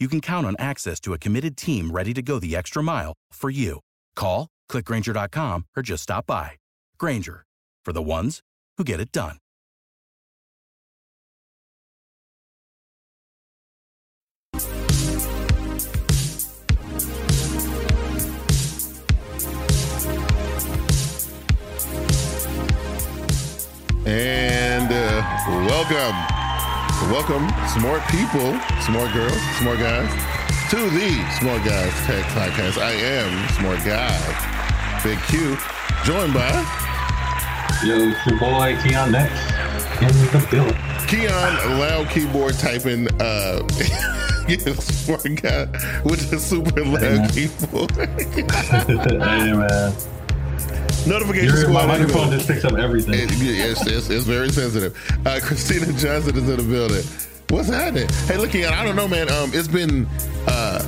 you can count on access to a committed team ready to go the extra mile for you. Call, clickgrainger.com, or just stop by. Grainger, for the ones who get it done. And uh, welcome, welcome, smart people, smart girls, smart guys, to the Smart Guys Tech Podcast. I am Smart Guy, Big Q, joined by Yo, it's your boy Keon next in the building. Keon, loud keyboard typing, uh, yeah, smart guy with the super loud keyboard. hey man, Notification your, squad. my microphone anyway. just picks up everything. It, it's, it's, it's very sensitive. Uh, Christina Johnson is in the building. What's happening? Hey, look, Keon, I don't know, man. Um, it's been uh,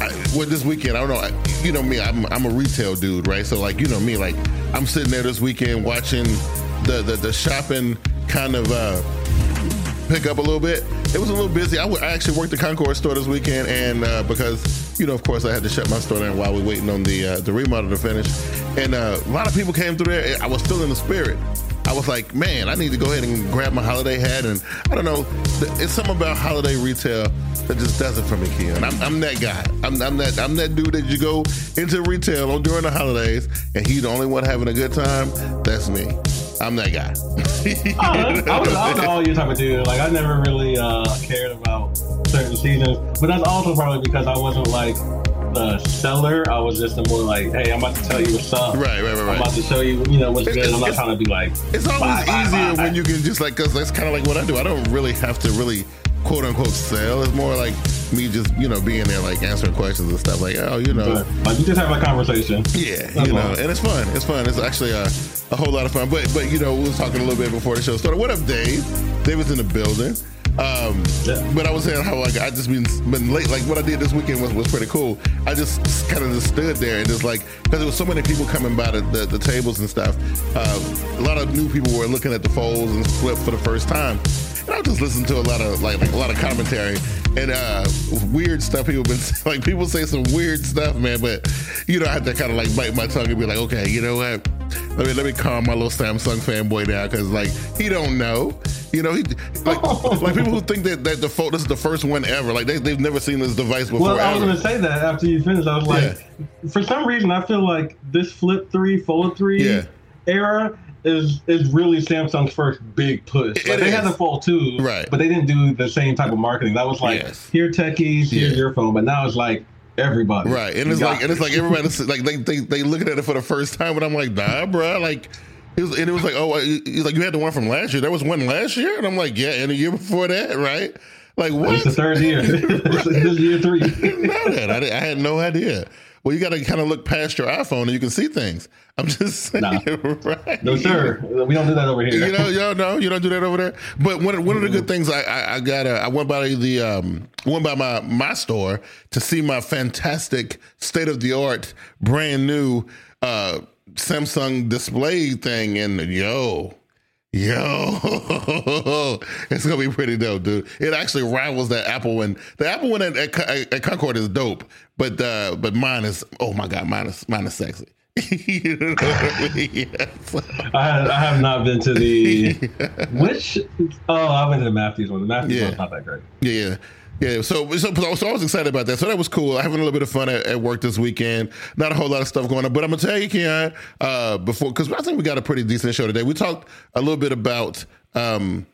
I, well, this weekend. I don't know. I, you know me. I'm I'm a retail dude, right? So like, you know me. Like, I'm sitting there this weekend watching the the, the shopping kind of uh, pick up a little bit. It was a little busy. I, w- I actually worked the Concord store this weekend, and uh, because you know, of course, I had to shut my store down while we are waiting on the uh, the remodel to finish. And uh, a lot of people came through there. I was still in the spirit. I was like, man, I need to go ahead and grab my holiday hat. And I don't know, it's something about holiday retail that just does it for me, Keon. I'm, I'm that guy. I'm, I'm that I'm that dude that you go into retail on during the holidays, and he's the only one having a good time. That's me. I'm that guy. I, I was, I was all your type of dude. Like I never really uh, cared about certain seasons, but that's also probably because I wasn't like the seller. I was just the more like, hey, I'm about to tell you what's up. Right, right, right, I'm about to show you, you know, what's good. I'm not trying to be like. It's always buy, buy, easier buy. when you can just like, cause that's kind of like what I do. I don't really have to really quote unquote sell. It's more like me just, you know, being there, like answering questions and stuff like, oh, you know, But, like you just have a conversation. yeah, That's you know, all. and it's fun. It's fun. It's actually a, a whole lot of fun. But, but you know, we was talking a little bit before the show started. What up, Dave? Dave was in the building. Um, Yeah. but I was saying how like I just been been late. Like what I did this weekend was, was pretty cool. I just kind of just stood there and just like because there was so many people coming by the, the, the tables and stuff. Uh, a lot of new people were looking at the folds and flip for the first time. And I was just listening to a lot of like, like a lot of commentary and uh, weird stuff people been like people say some weird stuff, man. But you know I have to kind of like bite my tongue and be like, okay, you know what? Let me let me calm my little Samsung fanboy down because like he don't know. You know, he like like people who think that that the phone this is the first one ever. Like they they've never seen this device before. Well, I was ever. gonna say that after you finished. I was like, for some reason, I feel like this Flip Three, Fold Three Yeah. era is is really Samsung's first big push. It Like, they had is. the Fold Two, Right. But they didn't do the same type of marketing. That was like, Yes. here techies, here's Yeah. your phone. But now it's like everybody, Right, and it's like and it's like everybody like they they they looking at it for the first time, and I'm like, nah, bro, like. It was, and it was like, oh, he's like, you had the one from last year. There was one last year, and I'm like, yeah, and the year before that, right? Like, what? It's the third year. this is year three. didn't know that. I, I had no idea. Well, you got to kind of look past your iPhone and you can see things. I'm just saying, Nah. right? No, sir. We don't do that over here. You know, you know, you don't do that over there. But one, one of the good things I, I, I got, I went by the, um, went by my my store to see my fantastic state of the art, brand new uh, Samsung display thing, and yo, Yo, it's gonna be pretty dope, dude. It actually rivals that Apple one. The Apple one at, at, at Concord is dope, but uh, but mine is oh my god, mine is mine is sexy. you know I, mean? yes. I, have, I have not been to the which. Oh, I've been to the Matthews one. The Matthews yeah. one's not that great. Yeah. Yeah, so, so so I was excited about that. So that was cool. I having a little bit of fun at, at, work this weekend. Not a whole lot of stuff going on, but I'm gonna tell you, Keon, uh, before because I think we got a pretty decent show today. We talked a little bit about um,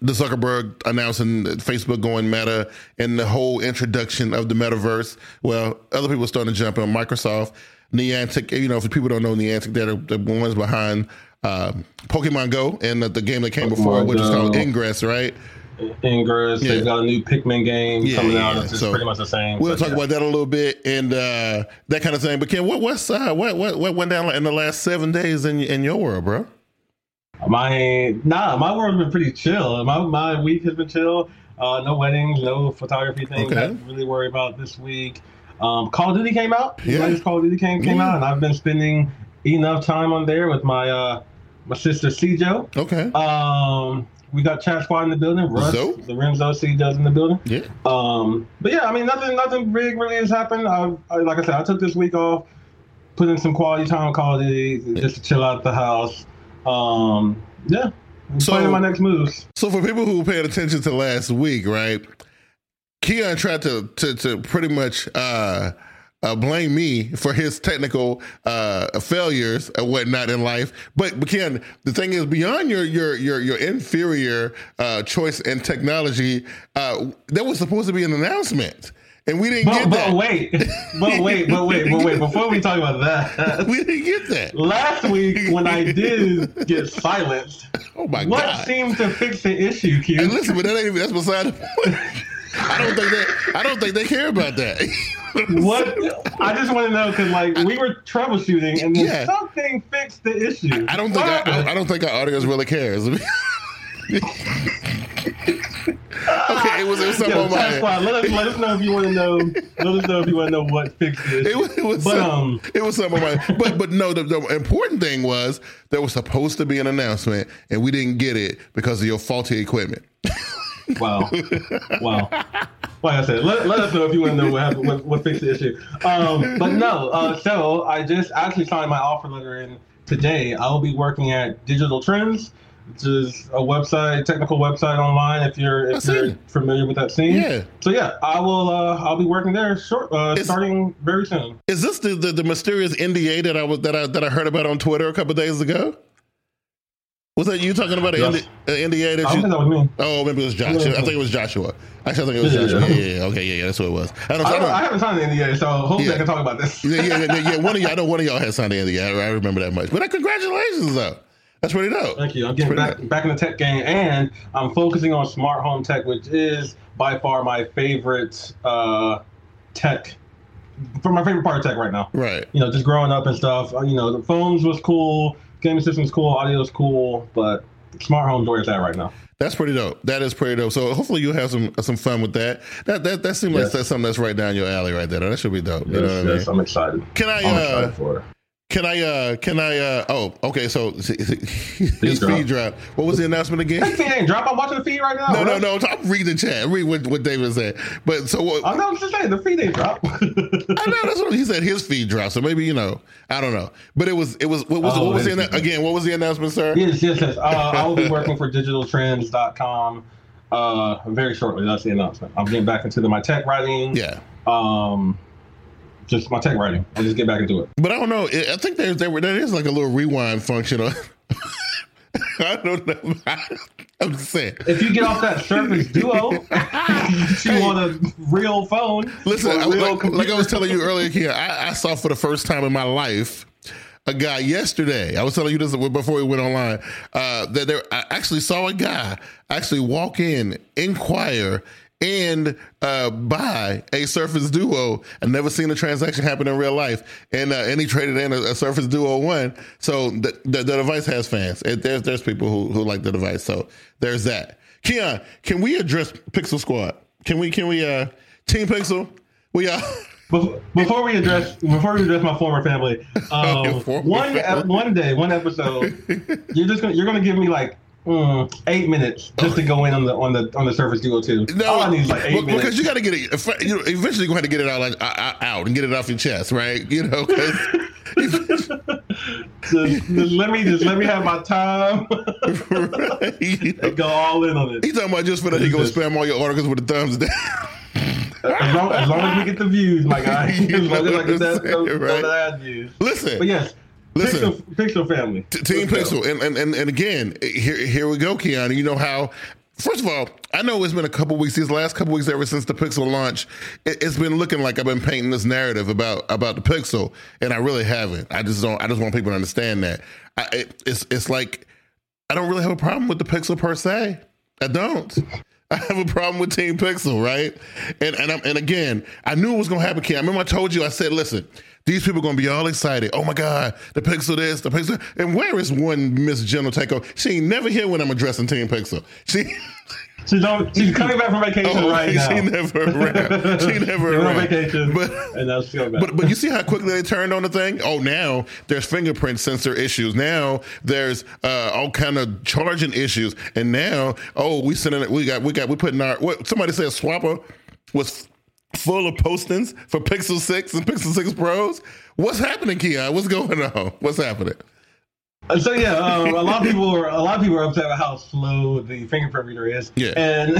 the Zuckerberg announcing Facebook going Meta and the whole introduction of the metaverse. Well, other people are starting to jump on Microsoft. Niantic, you know, if people don't know Niantic, they're the ones behind uh, Pokemon Go and the, the game that came Pokemon before, which is called Ingress, right? Ingress. Yeah. They've got a new Pikmin game yeah, coming out. It's so pretty much the same. We'll talk about that a little bit and uh, that kind of thing. But Ken, what what's uh, what what what went down in the last seven days in in your world, bro? My nah, my world's been pretty chill. My my week has been chill. Uh, no weddings, no photography things. Okay. Not really worry about this week. Um, Call of Duty came out. Yeah. Latest Call of Duty came came yeah. out, and I've been spending enough time on there with my uh, my sister Cjo. Okay. Um, we got Chat Squad in the building. Russ, so? the Renzo does in the building. Yeah. Um, but yeah, I mean, nothing, nothing big really has happened. I, I, like I said, I took this week off, put in some quality time, Call of Duty, just to chill out the house. Um, yeah. I'm so, planning my next moves. So for people who paid attention to last week, right? Keon tried to to, to pretty much uh, uh, blame me for his technical uh, failures and whatnot in life. But, but Ken, the thing is, beyond your your your, your inferior uh, choice in technology, uh, there was supposed to be an announcement. And we didn't but, get but that. Wait, but wait, but wait, but wait. Before we talk about that, we didn't get that last week when I did get silenced. Oh my what god! What seemed to fix the issue, Q? And listen, but that ain't that's beside the point. I don't think they. I don't think they care about that. what? I just want to know because like we were troubleshooting and yeah. something fixed the issue. I, I don't think I, I, don't think our audience really cares. okay, it was, it was something Yo, on my squad, let us let us know if you want to know. Let us know if you want to know what fixed it. It was, it was but, some, um, it was something on my. But but no, the, the important thing was there was supposed to be an announcement and we didn't get it because of your faulty equipment. Wow. wow. Like I said, let, let us know if you want to know what happened, what, what fixed the issue. Um, but no, uh, so I just actually signed my offer letter in today. I will be working at Digital Trends, which is a website, technical website online. If you're if you're familiar with that scene, yeah. So yeah, I will. Uh, I'll be working there short, uh, is, starting very soon. Is this the, the, the mysterious NDA that I was that I that I heard about on Twitter a couple days ago? Was that you talking about an yes. NDA that I you? think that was me. Oh, maybe it was Joshua. I think it was Joshua. Actually, I think it was yeah, Joshua. Yeah, yeah, yeah, Okay, yeah, yeah, that's what it was. I, don't, I, don't, I haven't signed the NDA, so hopefully yeah. I can talk about this. yeah, yeah, yeah, yeah. One of y'all, I know one of y'all had signed the NDA. I, remember that much. But uh, congratulations, though. That's pretty dope. Thank you. I'm getting back, back in the tech game, and I'm focusing on smart home tech, which is by far my favorite uh, tech for my favorite part of tech right now. Right. You know, just growing up and stuff. Uh, you know, the phones was cool, gaming system's cool, audio's cool, but smart home where it's at right now. That's pretty dope. That is pretty dope. So hopefully you'll have some some fun with that. That that that seems yes. like that's something that's right down your alley right there. That should be dope. Yes, you know what yes, I mean? I'm excited. Can I? I'm uh, excited for it. Can I? uh Can I? uh Oh, okay. So his feed drop. What was the announcement again? His feed ain't drop. I'm watching the feed right now. No, right? no, no. I'm reading the chat. Read what, what David said. But so what? I know. I'm just saying the feed ain't drop. I know. That's what he said. His feed dropped. So maybe you know. I don't know. But it was. It was. What was? Oh, what was the again? What was the announcement, sir? Yes, yes, yes. Uh, I will be working for DigitalTrends.com uh very shortly. That's the announcement. I'm getting back into the, my tech writing. Yeah. Um just my tech writing and just get back into it. But I don't know. I think there's there, there is like a little rewind function. On, I don't know. I'm just saying. If you get off that Surface Duo, you hey, want a real phone. Listen, real like, like, I was telling you earlier here, I, I saw for the first time in my life a guy yesterday. I was telling you this before we went online. Uh, that there, I actually saw a guy actually walk in, inquire, and uh, buy a Surface Duo. I've never seen a transaction happen in real life, and uh, and he traded in a, a Surface Duo one. So the, the, the device has fans. It, there's there's people who, who like the device. So there's that. Keon, can we address Pixel Squad? Can we can we uh Team Pixel? We uh. Before we address before we address my former family, um, former one family. one day, one episode, you're just gonna you're gonna give me like mm, eight minutes just to go in on the on the on the Surface Duo 2. No, I need like eight well, minutes. because you got to get it. You know, eventually, you're going to get it out, like, out and get it off your chest, right? You know, 'cause- just, just let me just let me have my time right? You know, go all in on it. He's talking about just for that he gonna spam all your articles with the thumbs down. As long, as long as we get the views, my guy. As long as I get that, right? ad views. Listen, But yes, Listen. Pixel, Pixel family. T- Team Let's. Pixel, and, and and and again, here here we go, Keanu. You know how? First of all, I know it's been a couple weeks. These last couple weeks, ever since the Pixel launch, it, it's been looking like I've been painting this narrative about about the Pixel, and I really haven't. I just don't. I just want people to understand that. I, it, it's it's like I don't really have a problem with the Pixel per se. I don't. I have a problem with Team Pixel, right? And and I'm, and again, I knew it was gonna happen, Ken. I remember I told you, I said, listen, these people are gonna be all excited. Oh my God, the Pixel this, the Pixel. And where is one Miss General Takeover? She ain't never here when I'm addressing Team Pixel. She She's, on, she's coming back from vacation oh, right now. she never around. She never went on vacation, But and now she's coming back. but but you see how quickly they turned on the thing? Oh, now there's fingerprint sensor issues. Now there's uh, all kind of charging issues. And now, oh, we sending it. We got we got we putting our what somebody said Swappa was full of postings for Pixel Six and Pixel Six Pros. What's happening, Keon? What's going on? What's happening? Uh, So yeah, um, a lot of people are a lot of people are upset about how slow the fingerprint reader is. Yeah. And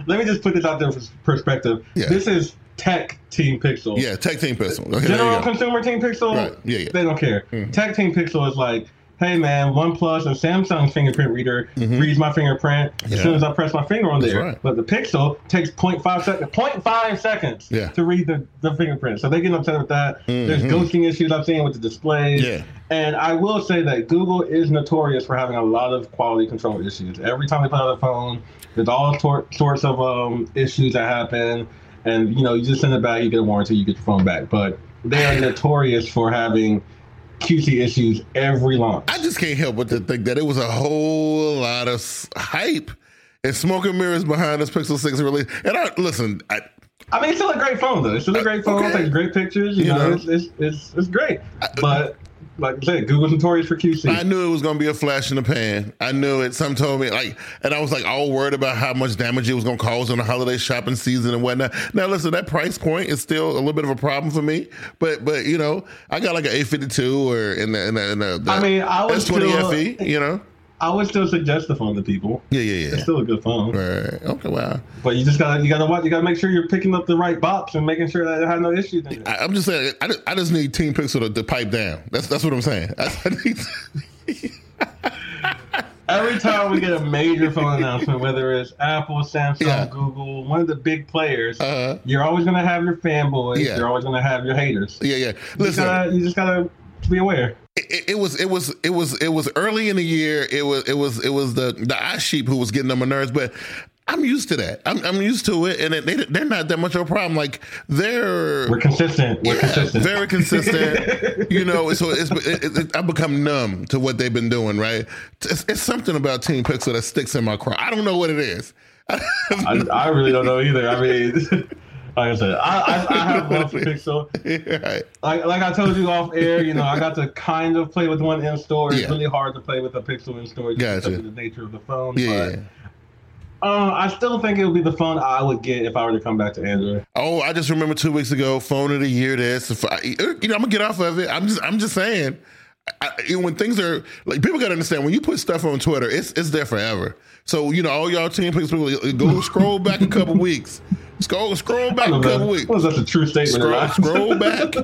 let me just put this out there for perspective. Yeah. This is Tech Team Pixel. Yeah, Tech Team Pixel. Okay, General consumer Team Pixel. Right. Yeah, yeah. They don't care. Mhm. Tech Team Pixel is like, hey man, OnePlus and Samsung's fingerprint reader reads my fingerprint Mm-hmm. Yeah. as soon as I press my finger on there. right. But the Pixel takes 0.5 seconds, 0.5 seconds Yeah. to read the, the fingerprint. So they get upset with that. There's Mhm. ghosting issues I'm seeing with the displays. Yeah. And I will say that Google is notorious for having a lot of quality control issues. Every time they put out a phone, there's all tor- sorts of um, issues that happen. And you know, you just send it back, you get a warranty, you get your phone back. But they are notorious for having QC issues every launch. I just can't help but to think that it was a whole lot of hype and smoke and mirrors behind this Pixel 6 release. And I listen, I, I mean, it's still a great phone though. It's still a uh, great phone. okay. Takes great pictures. You, You know, know. It's, it's it's it's great. But like I said, Google's notorious for QC. I knew it was going to be a flash in the pan. I knew it. Some told me like, and I was like all worried about how much damage it was going to cause on the holiday shopping season and whatnot. Now, listen, that price point is still a little bit of a problem for me. But but you know, I got like an A52 or in the in the, in the, the I mean, I was S20 still- FE. You know, I would still suggest the phone to people. yeah yeah yeah. It's still a good phone. Right. Okay. Wow. But you just gotta you gotta watch. You gotta make sure you're picking up the right box and making sure that it has no issues. I, I'm just saying. I just, I just need Team Pixel to, to pipe down. That's that's what I'm saying. I, I need. Every time we get a major phone announcement, whether it's Apple, Samsung, Yeah. Google, one of the big players, Uh-huh. you're always gonna have your fanboys. Yeah. You're always gonna have your haters. yeah yeah. You, Listen. gotta, you just gotta be aware. It, it was it was it was it was early in the year. It was it was it was the the eye sheep who was getting on my nerves, but. I'm used to that. I'm, I'm used to it, and it, they, they're not that much of a problem. Like they're We're consistent. We're yeah, consistent. very consistent. you know, so it's it, it, I've become numb to what they've been doing. Right? It's, it's something about Team Pixel that sticks in my craw. I don't know what it is. I, I really don't know either. I mean, like I said, I, I, I have love for Pixel. right. Like, like I told you off air, you know, I got to kind of play with one in store. It's Yeah. really hard to play with a Pixel in store just Gotcha. because of the nature of the phone. Yeah. But uh, I still think it would be the phone I would get if I were to come back to Android. Oh, I just remember two weeks ago, phone of the year. This, you know, I'm gonna get off of it. I'm just, I'm just saying. I, when things are like, people gotta understand when you put stuff on Twitter, it's it's there forever. So you know, all y'all team picks, people go scroll back a couple weeks. Scroll, scroll back a couple weeks. Was that the true statement? Scroll, scroll back,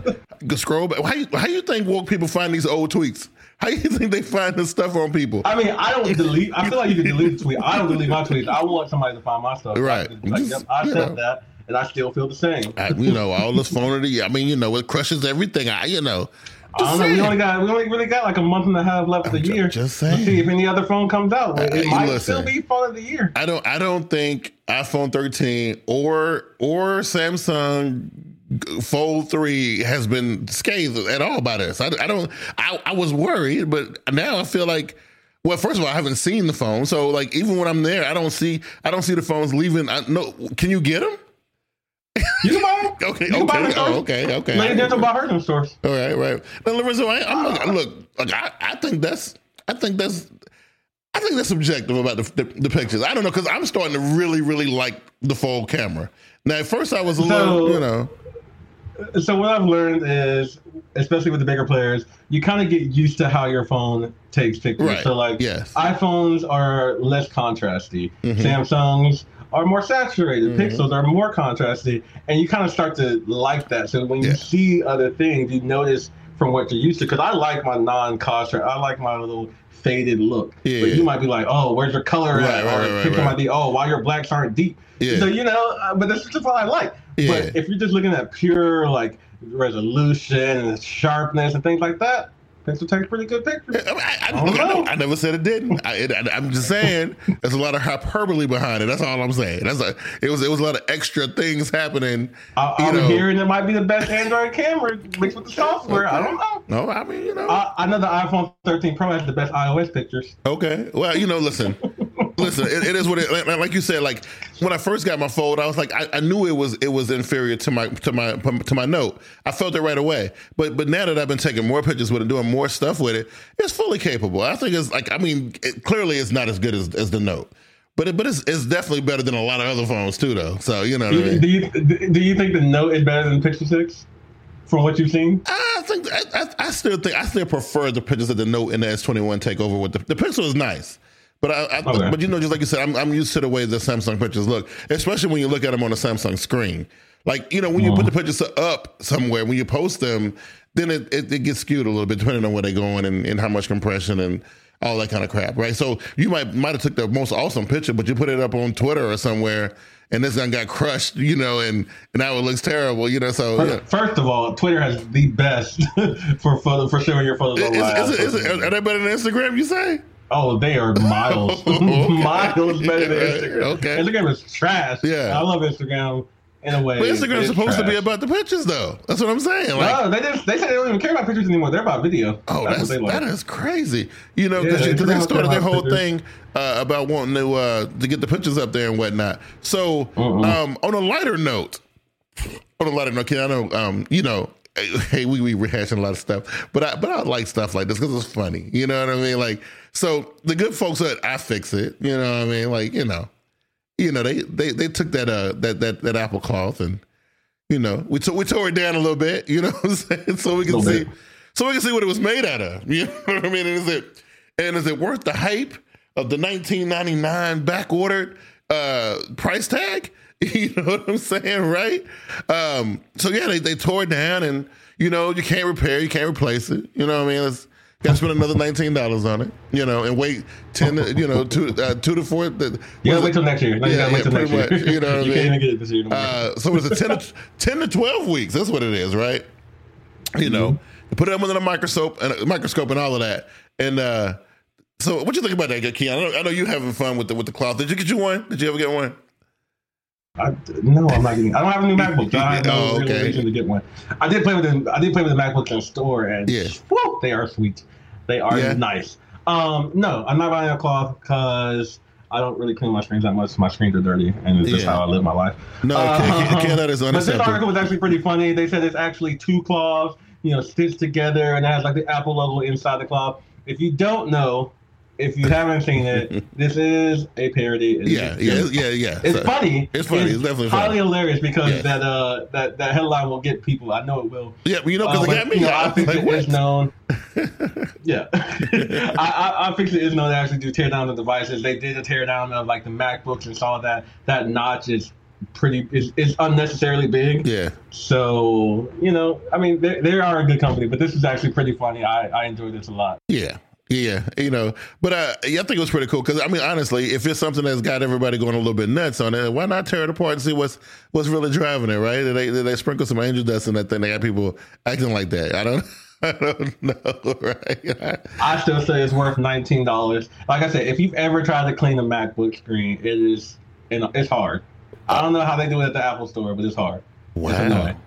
scroll back. How you, how do you think woke people find these old tweets? How do you think they find this stuff on people? I mean, I don't delete. I feel like you can delete the tweet. I don't delete my tweets. I want somebody to find my stuff. Right. Like, yep, I said know. that, and I still feel the same. I, you know, all this phone of the year. I mean, you know, it crushes everything. I, you know, I don't know. We only got we only really got like a month and a half left of the ju- year. just to saying. see if any other phone comes out. It Uh, might listen. still be phone of the year. I don't I don't think iPhone 13 or or Samsung Fold 3 has been scathed at all by this. I, I don't I, I was worried, but now I feel like well, first of all, I haven't seen the phone, so like even when I'm there, I don't see I don't see the phones leaving. I, no, can you get them? You can buy them. Okay, can buy them okay, oh, okay, okay. Lady Dental bought hers in stores. All right, right. Now, Lorenzo, I, I'm look, look like I, I think that's I think that's I think that's subjective about the, the, the pictures. I don't know because I'm starting to really, really like the fold camera. Now, at first, I was a So- little, you know, So what I've learned is, especially with the bigger players, you kind of get used to how your phone takes pictures. Right. So like, Yes. iPhones are less contrasty. Mhm. Samsungs are more saturated. Mhm. Pixels are more contrasty, and you kind of start to like that. So when Yeah. you see other things, you notice from what you're used to. Because I like my non-contrast. I like my little faded look. Yeah. But you might be like, oh, where's your color Right, at? right, or right, picture might be, oh, why your blacks aren't deep. Yeah. So you know, uh, but that's just what I like. Yeah. But if you're just looking at pure like resolution and sharpness and things like that, Pixel takes pretty good pictures. I, I, I, don't know. I never said it didn't. I, it, I, am just saying there's a lot of hyperbole behind it. That's all I'm saying. That's a, it was it was a lot of extra things happening. I, I'm know. hearing it might be the best Android camera mixed with the software. I don't know. No, I mean you know. I know the iPhone 13 Pro has the best iOS pictures. Okay. Well, you know, listen, listen. It, it is what it. Like, like you said, like when I first got my fold, I was like, I, I knew it was it was inferior to my to my to my note. I felt it right away. But but now that I've been taking more pictures with it, doing more stuff with it, it's fully capable. I think it's like I mean, it, clearly it's not as good as, as the note. But it, but it's, it's definitely better than a lot of other phones too, though. So you know what I mean. Do you do you think the Note is better than the Pixel 6 from what you've seen? I think I, I, I still think I still prefer the pictures that the Note and the S twenty one take over with the the Pixel is nice. But I, I Okay. but you know, just like you said, I'm, I'm used to the way the Samsung pictures look, especially when you look at them on a Samsung screen. Like you know, when you put uh-huh. the pictures up somewhere, when you post them, then it, it, it gets skewed a little bit depending on where they're going and, and how much compression and all that kind of crap, right? So you might might have took the most awesome picture, but you put it up on Twitter or somewhere, and this one got crushed, you know, and, and now it looks terrible, you know. So yeah. First of all, Twitter has the best for photo for showing your photos Is, is, is, is, are they better than Instagram? You say? Oh, they are miles, miles better than Right, Instagram. okay. Instagram is trash. Yeah. I love Instagram in a way. But Instagram's it's supposed to be about the pictures, though. That's what I'm saying. Like, no, they just they say they don't even care about pictures anymore. They're about video. oh, that's, that's, like. that is crazy. You know, because Yeah, they started their whole pictures. thing uh, about wanting to uh, to get the pictures up there and whatnot. So, Uh-uh. um, on a lighter note, on a lighter note, Ken, I know, um, you know. Hey, we we rehashing a lot of stuff, but I but I like stuff like this because it's funny. You know what I mean? Like, so the good folks at iFixit, you know what I mean? Like, you know, you know they they they took that uh that that that apple cloth and you know we took we tore it down a little bit you know what i'm saying? So we can see bit. so we can see what it was made out of you know what i mean? And is it and is it worth the hype of the 1999 back ordered uh price tag? You know what i'm saying right? Um so yeah they, they tore it down and you know you can't repair you can't replace it. You know what i mean? It's Got to spend another nineteen dollars on it, you know, and wait ten, you know, two, uh, two to four. The, You gotta wait till next year. No, you Yeah, gotta yeah, wait till next pretty year. you know what you mean? can't even get it this year. No. Uh, so it's a 10 to, 10 to 12 weeks. That's what it is, right? You know, you put it under the microscope and a microscope and all of that. And uh, so what you think about that, Keon? I know, I know you having fun with the with the cloth. Did you get you one? Did you ever get one? I, no, I'm not getting. I don't have a new MacBook. So I have no Oh, okay. reason to get one. I did play with them. I did play with the MacBook in store, and Yeah. woo, they are sweet. They are Yeah. nice. Um, no, I'm not buying a cloth because I don't really clean my screens that much. My screens are dirty, and it's just how I live my life. No, Um, Ken, Ken, that is But this article was actually pretty funny. They said it's actually two cloths, you know, stitched together, and it has like the Apple logo inside the cloth. If you don't know, if you haven't seen it, this is a parody. It's- Yeah, yeah, yeah, yeah. It's So- funny. It's funny. It's definitely highly funny. hilarious because Yes. that uh that that headline will get people. I know it will. Yeah, but you know, because Uh, it got me. you know, I I think like, it is what? known. yeah, I, I, I think it is known to actually do tear down the devices. They did a tear down of like the MacBooks and saw that that notch is pretty is, is unnecessarily big. Yeah. So you know, I mean, they, they are a good company, but this is actually pretty funny. I I enjoyed this a lot. Yeah. Yeah, you know, but uh, yeah, I think it was pretty cool because I mean, honestly, if it's something that's got everybody going a little bit nuts on it, why not tear it apart and see what's what's really driving it, right? Did they, did they sprinkle some angel dust in that thing? They got people acting like that. I don't, I don't know, right? I still say it's worth nineteen dollars. Like I said, if you've ever tried to clean a MacBook screen, it is and it's hard. I don't know how they do it at the Apple Store, but it's hard. Wow. annoying.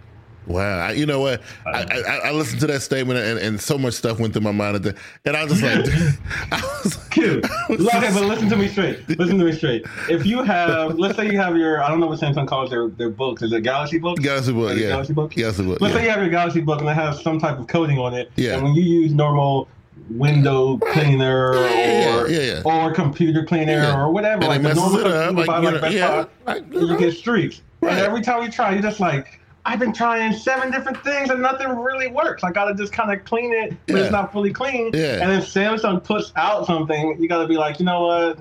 Wow, I, you know what? I, I, I listened to that statement and, and so much stuff went through my mind, at the, and I was just like, I was, Cute. Okay, but listen to me straight. Listen to me straight. If you have, let's say you have your, I don't know what Samsung calls their, their books. Is it Galaxy Book? Galaxy Book, yeah, Galaxy Book? Galaxy Book, Let's say you have your Galaxy Book and it has some type of coating on it. Yeah. And when you use normal window cleaner Yeah, or yeah, yeah. or computer cleaner Yeah. or whatever. And like the normal up, you like, buy, like Best yeah, Buy, you you get streaks. Right. And every time you try, you're just like, I've been trying seven different things and nothing really works. I gotta just kind of clean it, but Yeah. it's not fully clean. Yeah. And if Samsung puts out something, you gotta be like, you know what?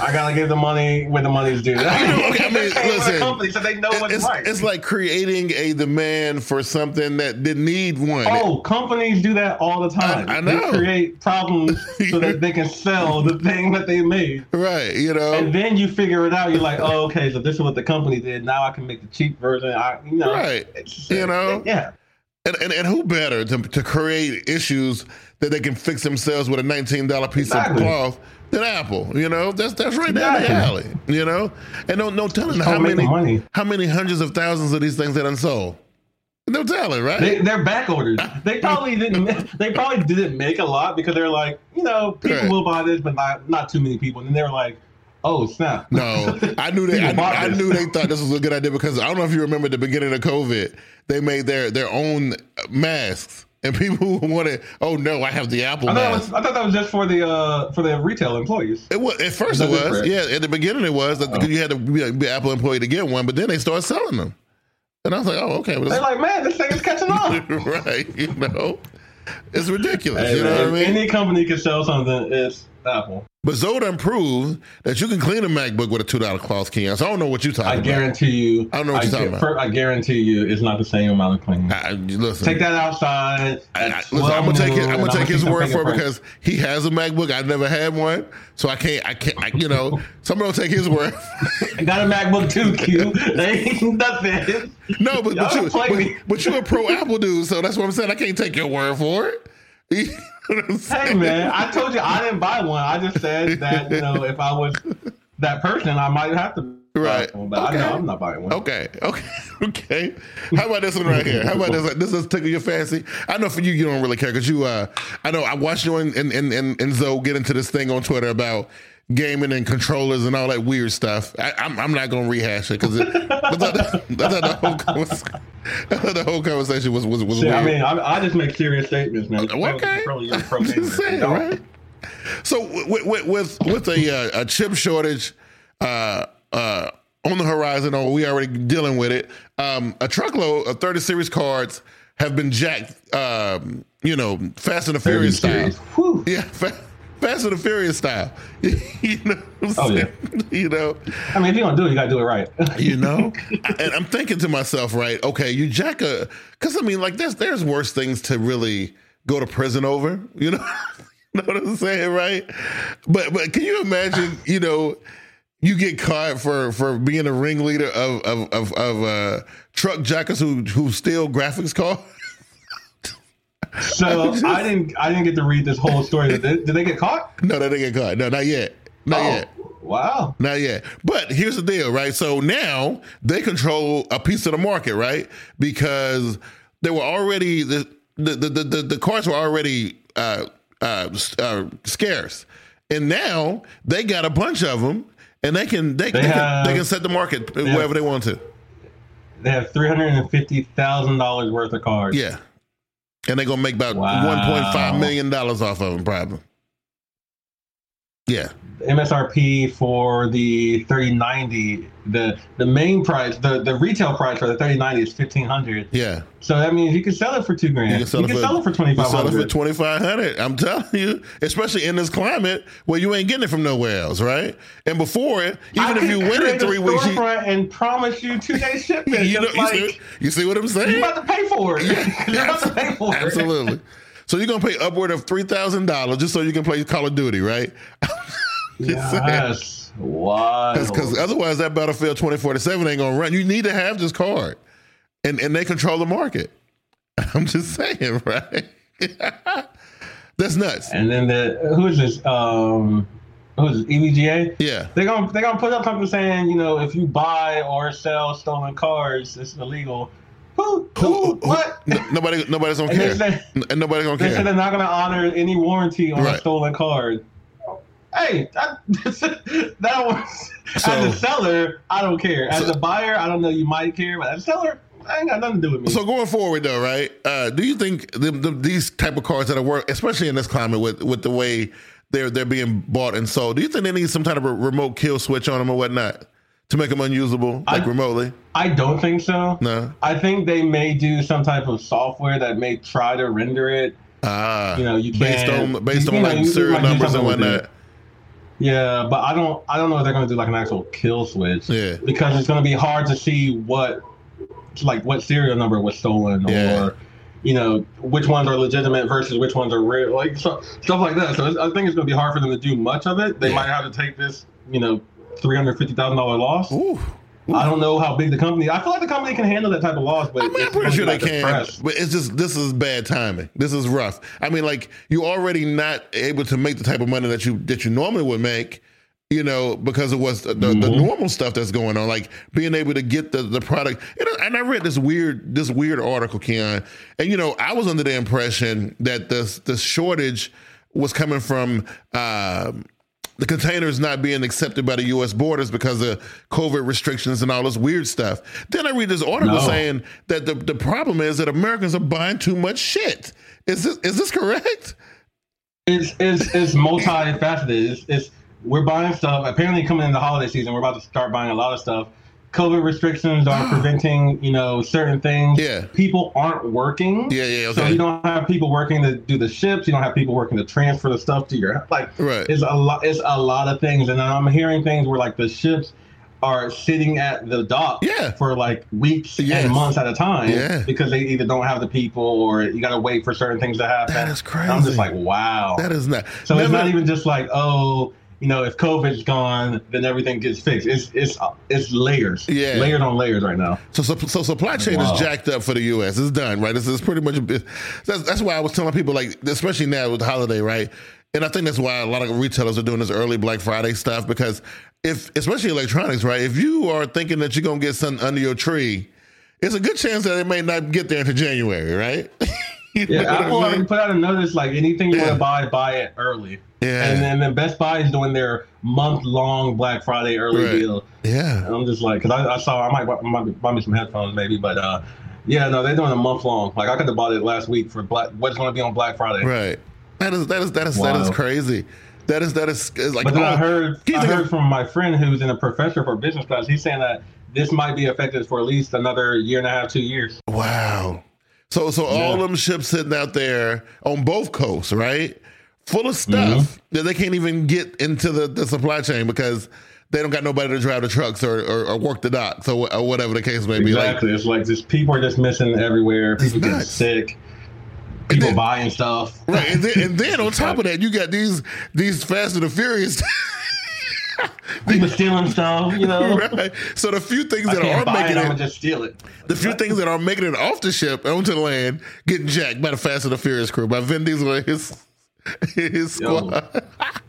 I gotta give the money where the money's due. okay, I mean, listen, company, so they know what's it's, right. it's like creating a demand for something that didn't need one. Oh, companies do that all the time. I- I know. They create problems so that they can sell the thing that they made. Right, you know. And then you figure it out. You're like, oh, okay, so this is what the company did. Now I can make the cheap version. I, you know, Right. You know? yeah. And, and, and who better to, to create issues that they can fix themselves with a $19 piece Exactly. of cloth than Apple? You know, that's that's right down the alley. You know, and no no telling how many money. how many hundreds of thousands of these things that unsold. No telling, right? They, they're back orders. They probably didn't. They probably didn't make a lot because they're like, you know, people Right. will buy this, but not not too many people. And then they're like, oh snap. No, I knew they. I, I knew they thought this was a good idea because I don't know if you remember the beginning of COVID, they made their their own masks, and people who wanted. Oh no, I have the Apple I thought, was, I thought that was just for the uh, for the retail employees. It was at first it was yeah. At the beginning it was that Oh. you had to be an Apple employee to get one, but then they started selling them, and I was like, oh okay, well, They're like, man, this thing is catching on. right, you know, it's ridiculous. Hey, you know man, what I mean? Any company can sell something. It's Apple. but Zoda proved that you can clean a MacBook with a two dollar cloth key. So I don't know what you're talking I about. guarantee you. I don't know what you're talking gu- about. I guarantee you, it's not the same amount of cleaning. I, I- listen, Take that outside. I, I, listen, I'm gonna take his, I'm gonna take his word for it because he has a MacBook. I've never had one, so I can't. I can't. I, you know, so I'm take his word. I got a MacBook too, Q. They ain't nothing. no, but, but you, but, but you're a pro Apple dude, so that's what I'm saying. I can't take your word for it. You know what I'm Hey man, I told you I didn't buy one. I just said that you know if I was that person, I might have to. buy Right. one, But I Okay. know I'm not buying one. Okay, okay, okay. How about this one right here? How about this? This is tickle your fancy. I know for you, you don't really care because you. uh I know I watched you and and and, and, and Zoe get into this thing on Twitter about gaming and controllers and all that weird stuff. I, I'm I'm not gonna rehash it because thought, I thought the whole conversation, I thought the whole conversation was was was See, weird. I mean, I, I just make serious statements, man. Okay. Probably you're a pro I'm just saying, right? So with with with, with a, uh, a chip shortage uh, uh, on the horizon, or we already dealing with it, um, a truckload of 30 series cards have been jacked. Um, you know, Fast and the Furious style. Whew. Yeah, fa- Fast and the Furious style. you know. what I'm Oh, yeah. saying? You know. I mean, if you're gonna do it, you gotta do it right. You know, and I'm thinking to myself, right? Okay, you jack a, because I mean, like, there's there's worse things to really go to prison over. You know, you know what I'm saying, right? But but can you imagine? You know, you get caught for for being a ringleader of of of, of uh, truck jackers who who steal graphics cards. So I didn't, I didn't get to read this whole story. Did they, did they get caught? No, they didn't get caught. No, not yet. Not oh, yet. wow. Not yet. But here's the deal, right? So now they control a piece of the market, right? Because they were already the the the the, the, cards were already uh, uh, uh, scarce, and now they got a bunch of them, and they can they, they, can, have- they can set the market wherever they want to. They have three hundred and fifty thousand dollars worth of cards. Yeah, and they're gonna make about Wow. one point five million dollars off of them, probably. Yeah, MSRP for the thirty ninety, the the main price, the, the retail price for the thirty ninety is fifteen hundred. yeah. So that means you can sell it for two grand. You can sell, it, for, for twenty you can five sell it for twenty five hundred. I'm telling you, especially in this climate where you ain't getting it from nowhere else, right? And before it, even if you win in three weeks, you, and promise you two day shipment, you know, just you, like see, you see what I'm saying? you're saying? about to pay for it. you're about to pay for it. Absolutely. So you're gonna pay upward of three thousand dollars just so you can play Call of Duty, right? Saying. Yes. Wow. Because otherwise, that Battlefield 2047 ain't gonna run. You need to have this card, and and they control the market. I'm just saying, right? That's nuts. And then the who is this? Um, who is this? E EVGA? Yeah. They're gonna they're gonna put up something saying, you know, if you buy or sell stolen cars, it's illegal. Who? Who? What? Nobody, nobody's gonna And care, and nobody's gonna They said care. they're not gonna honor any warranty on a stolen card. Hey, that, that was So- as a seller, I don't care. As So- a buyer, I don't know. You might care, but as a seller, I ain't got nothing to do with me. So going forward, though, right? Uh, do you think the, the, these type of cars that are work, especially in this climate, with with the way they're they're being bought and sold, do you think they need some kind of a remote kill switch on them or whatnot to make them unusable, like I- remotely? I don't think so. No. I think they may do some type of software that may try to render it. Ah, You know, you based can't- on based you on know, like you serial numbers and whatnot. Yeah, but I don't. I don't know if they're going to do like an actual kill switch. Yeah. Because it's going to be hard to see what, like, what serial number was stolen Yeah. or, you know, which ones are legitimate versus which ones are real, like so, stuff like that. So it's, I think it's going to be hard for them to do much of it. They Yeah. might have to take this, you know, three hundred fifty thousand dollar loss. Ooh. I don't know how big the company. I feel like the company can handle that type of loss, but I mean, it's pretty sure they can, press. but it's just this is bad timing. This is rough. I mean, like you're already not able to make the type of money that you that you normally would make, you know, because of what's the, the, the normal stuff that's going on, like being able to get the the product. And I- and I read this weird this weird article, Keon, and you know, I was under the impression that this the shortage was coming from. Um, the containers not being accepted by the U.S. borders because of COVID restrictions and all this weird stuff. Then I read this article No. saying that the, the problem is that Americans are buying too much shit. Is this is this correct? It's it's it's multifaceted. It's, it's we're buying stuff. Apparently, coming in the holiday season, we're about to start buying a lot of stuff. COVID restrictions are preventing, you know, certain things. Yeah. People aren't working. Yeah, yeah, So you don't have people working to do the ships. You don't have people working to transfer the stuff to your like. Right. It's a lot. It's a lot of things, and I'm hearing things where like the ships are sitting at the dock Yeah. for like weeks Yes. and months at a time Yeah. because they either don't have the people or you got to wait for certain things to happen. That is And I'm just like, wow. That is not. So it's not even just like, oh, you know, if COVID's gone, then everything gets fixed. It's it's it's layers, Yeah. layers on layers right now. So, so, so supply chain Wow. is jacked up for the U.S. It's done, right? This is pretty much. That's, that's why I was telling people, like, especially now with the holiday, right? And I think that's why a lot of retailers are doing this early Black Friday stuff because if, especially electronics, right? If you are thinking that you're gonna get something under your tree, it's a good chance that it may not get there until January, right? Yeah, Apple already put out a notice like anything you Yeah. want to buy, buy it early. Yeah. And then, then Best Buy is doing their month long Black Friday early Right. deal. yeah. And I'm just like, because I, I saw, I might, buy- might buy me some headphones maybe, but uh, yeah, no, they're doing a month long. Like I could have bought it last week for Black. What's going to be on Black Friday? Right. That is that is that is that is crazy. That is that is, is like. But then oh, I heard, I think heard of- from my friend who's in a professor for business class. He's saying that this might be affected for at least another year and a half, two years. Wow. So so all them ships sitting out there on both coasts, right? Full of stuff Mm-hmm. that they can't even get into the, the supply chain because they don't got nobody to drive the trucks or, or, or work the docks or, or whatever the case may be. Like, Exactly. it's like just people are just missing everywhere. People getting nuts. sick. People then- buying stuff. right, and then, and then on top of that, you got these these Fast and the Furious. People stealing stuff. You know. right. So the few things that are making it. it, gonna just steal it. the few things that are making it off the ship onto the land, getting jacked by the Fast and the Furious crew, by Vin Diesel and his his Yo. squad.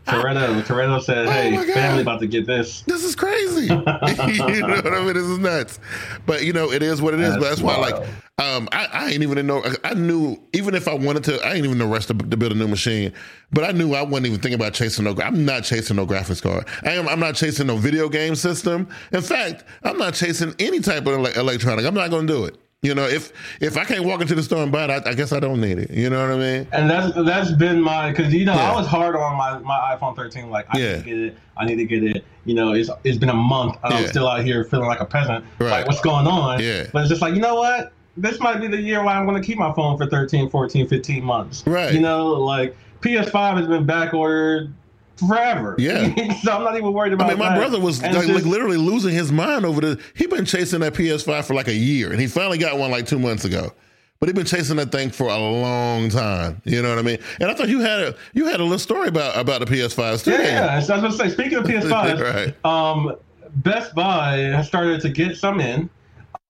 Toretto. Toretto said, Oh "Hey, God. family about to get this." this is crazy. you know what I mean? This is nuts. But you know, it is what it is. but That's that's why, like, um, I, I ain't even know. I knew even if I wanted to, I ain't even know rush to, to build a new machine. But I knew I wasn't even thinking about chasing no. I'm not chasing no graphics card. I am. I'm not chasing no video game system. In fact, I'm not chasing any type of ele- electronic. I'm not going to do it. You know, if if I can't walk into the store and buy it, I, I guess I don't need it. You know what I mean? And that's that's been my because you know Yeah. I was hard on my, my iPhone 13. Like I Yeah. need to get it. I need to get it. You know, it's it's been a month Yeah. I'm still out here feeling like a peasant. Right. Like what's going on? Yeah. But it's just like you know what? This might be the year where I'm going to keep my phone for 13, 14, 15 months. Right. You know, like PS5 has been back ordered forever. Yeah. so I'm not even worried about. I mean, my that. brother was like, it's like literally losing his mind over the. He'd been chasing that PS5 for like a year, and he finally got one like two months ago. But he'd been chasing that thing for a long time. You know what I mean? And I thought you had a you had a little story about about the PS5s too. Yeah, yeah. So I was gonna say, speaking of PS5, Right. um, Best Buy has started to get some in,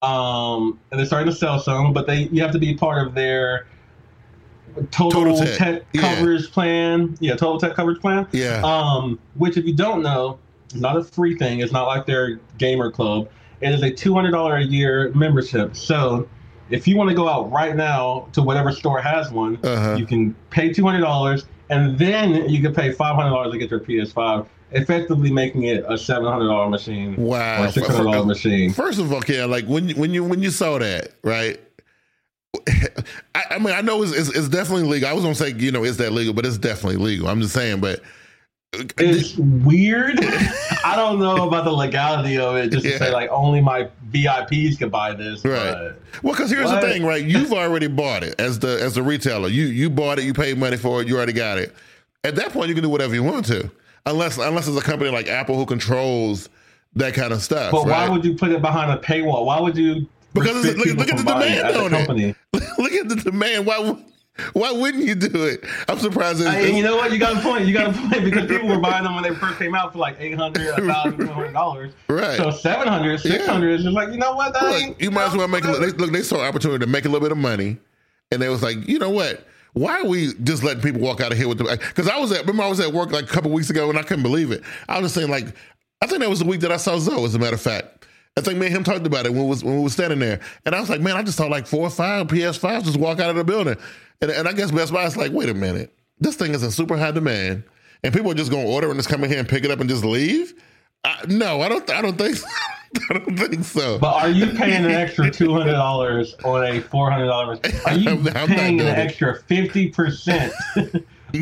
um, and they're starting to sell some, but they you have to be part of their total, Total Tech, tech, yeah. coverage plan. Yeah, total tech coverage plan. Yeah. Um, which, if you don't know, is not a free thing. It's not like their gamer club. It is a two hundred dollar a year membership. So. If you want to go out right now to whatever store has one, Uh-huh. you can pay two hundred dollars and then you can pay five hundred dollars to get your PS5, effectively making it a seven hundred dollar machine. Wow, or six hundred dollar machine. First of all, Ken, like when you, when you when you saw that, right? I, I mean, I know it's, it's, it's definitely legal. I was gonna say, you know, is that legal? But it's definitely legal. I'm just saying, but uh, it's weird. I don't know about the legality of it. Just Yeah. to say like only my VIPs can buy this. Right. But Well, because here's What? the thing, right? You've already bought it as the as the retailer. You you bought it. You paid money for it. You already got it. At that point, you can do whatever you want to, unless unless it's a company like Apple who controls that kind of stuff. but why would you put it behind a paywall? Why would you? Because it's- look, look at the demand as a on company? it. look at the demand. Why would- why wouldn't you do it? I'm surprised. It's, I, you know what? You got a point. You got a point because people were buying them when they first came out for like eight hundred, a thousand, two hundred dollars. Right. So 700, 600 is just like you know what? That Look, ain't, you might as well make a, they, look. They saw an opportunity to make a little bit of money, and they was like, you know what? Why are we just letting people walk out of here with the? Because I was at remember I was at work like a couple weeks ago and I couldn't believe it. I was just saying like, I think that was the week that I saw Zoe. As a matter of fact, I think me and him talked about it when we was when we was standing there, and I was like, man, I just saw like four or five PS5s just walk out of the building, and and I guess Best Buy is like, wait a minute, this thing is in super high demand, and people are just going to order and just come in here and pick it up and just leave. I, no, I don't. I don't think. So. I don't think so. But are you paying an extra two hundred dollars on a four hundred dollar? Are you I'm I'm paying an extra fifty percent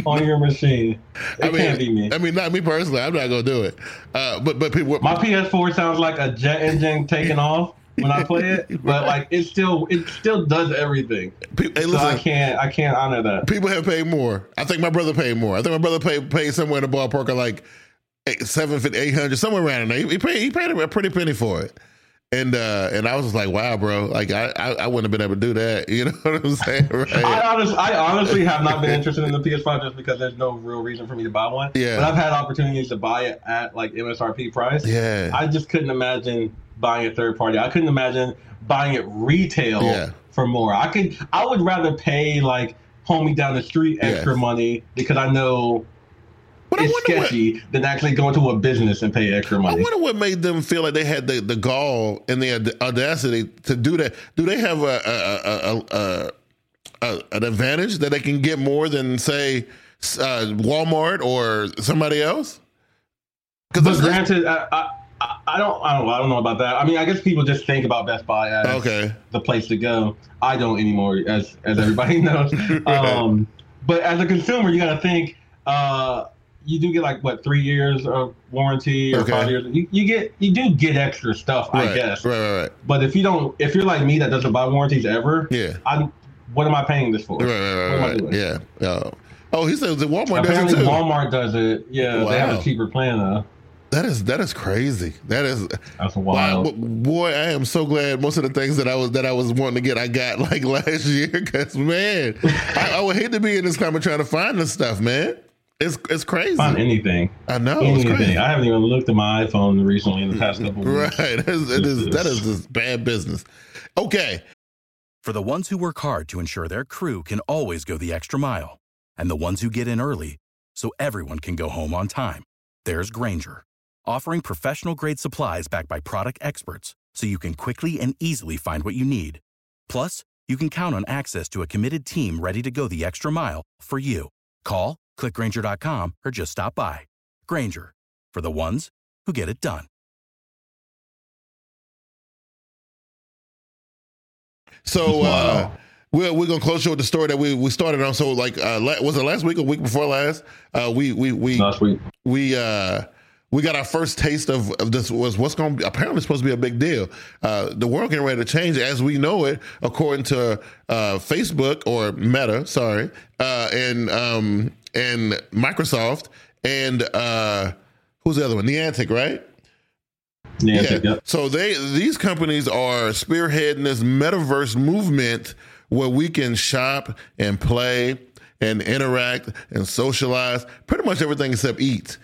on your machine? It I mean, can't be me. I mean, not me personally. I'm not gonna do it. Uh, but but people, My PS4 sounds like a jet engine taking off when I play it, but like it still it still does everything. people hey, So I can't I can't honor that. people have paid more. I think my brother paid more. I think my brother paid paid somewhere in the ballpark of like eight, seven fifty, eight hundred, somewhere around there. He, he paid he paid a pretty penny for it. And uh, and I was just like, wow, bro, like I, I I wouldn't have been able to do that. You know what I'm saying? I, Right? honest, I honestly have not been interested in the PS5 just because there's no real reason for me to buy one. Yeah. But I've had opportunities to buy it at like MSRP price. Yeah. I just couldn't imagine buying a third party. I couldn't imagine buying it retail Yeah. for more. I could I would rather pay like homie down the street extra Yes. money because I know But I it's wonder what- sketchy than actually going to a business and pay extra money. I wonder what made them feel like they had the, the gall and the audacity to do that. Do they have a, a, a, an advantage that they can get more than say uh, Walmart or somebody else? Because granted, I, I, I- I don't, I don't, I don't know about that. I mean, I guess people just think about Best Buy as okay, the place to go. I don't anymore, as as everybody knows. Um, but as a consumer, you got to think. Uh, you do get like what three years of warranty or Okay. five years. You, you get you do get extra stuff, right, I guess. right, right, right, But if you don't, if you're like me that doesn't buy warranties ever, yeah, I what am I paying this for? right, right, What am I right, right. yeah. Uh, oh, he says that Walmart does Apparently, it too. Walmart does it. Yeah, they have a cheaper plan though. That is that is crazy. That is That's wow. wild. Boy, I am so glad most of the things that I was that I was wanting to get, I got like last year. Because man, I, I would hate to be in this climate trying to find this stuff, man. It's it's crazy. Find anything. I know anything. I haven't even looked at my iPhone recently in the past couple of weeks. Right, it is, it is that is just bad business. Okay, For the ones who work hard to ensure their crew can always go the extra mile, and the ones who get in early so everyone can go home on time, there's Grainger, offering professional grade supplies backed by product experts so you can quickly and easily find what you need. Plus, you can count on access to a committed team ready to go the extra mile for you. Call, clickgrainger.com, or just stop by. Grainger, for the ones who get it done. so uh, we're we're gonna close show with the story that we we started on. So like, uh, la- was it last week or week before last? Uh, we we we Last week. we uh we got our first taste of, of this was what's going to be apparently supposed to be a big deal. Uh, the world getting ready to change as we know it, according to uh, Facebook or Meta, sorry, uh, and um, and Microsoft and uh, who's the other one? Niantic, right? Yeah. yeah. So they these companies are spearheading this metaverse movement where we can shop and play and interact and socialize, pretty much everything except eat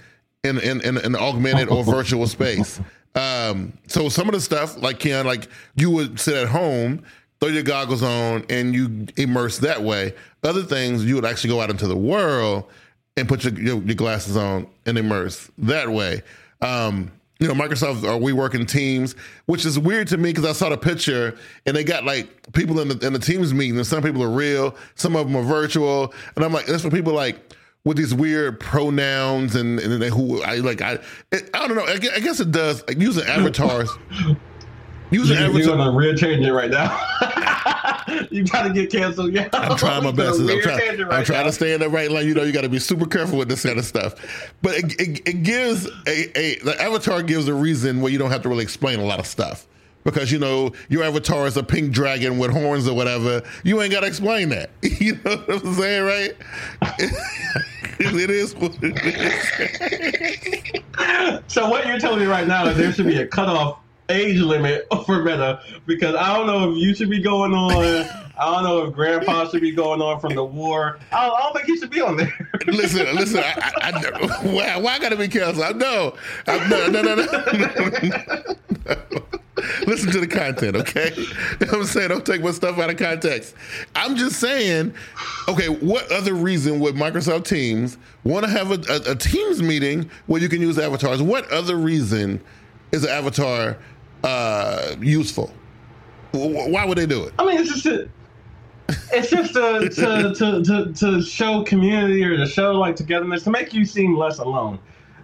in in, in an augmented or virtual space. Um, so some of the stuff, like Ken, like you would sit at home, throw your goggles on, and you immerse that way. Other things, you would actually go out into the world and put your, your, your glasses on and immerse that way. Um, you know, Microsoft are we working teams, which is weird to me because I saw the picture and they got like people in the in the teams meeting, and some people are real, some of them are virtual, and I'm like, that's for people like, with these weird pronouns and, and they, who I like. I I don't know. I guess, I guess it does. Like, using avatars. using You, avatars. you're gonna rear change it right now. you gotta get canceled. Yeah, I'm trying my best. I'm, rear trying, I'm trying to stay in the right line. You know, you got to be super careful with this kind of stuff. But it, it, it gives a, a the avatar gives a reason where you don't have to really explain a lot of stuff because you know your avatar is a pink dragon with horns or whatever. You ain't got to explain that. You know what I'm saying, right? it is what it is. So what you're telling me right now is there should be a cutoff age limit for Meta because I don't know if you should be going on. I don't know if Grandpa should be going on from the war. I don't, I don't think he should be on there. Listen, listen. I, I, I, why, why I gotta be careful? I. I, no, no, no, no. Listen to the content, okay? I'm saying? Don't take my stuff out of context. I'm just saying, okay, what other reason would Microsoft Teams want to have a, a, a Teams meeting where you can use avatars? What other reason is an avatar uh, useful? Why would they do it? I mean, it's just a, it's just to, to, to, to, to show community or to show like togetherness to make you seem less alone.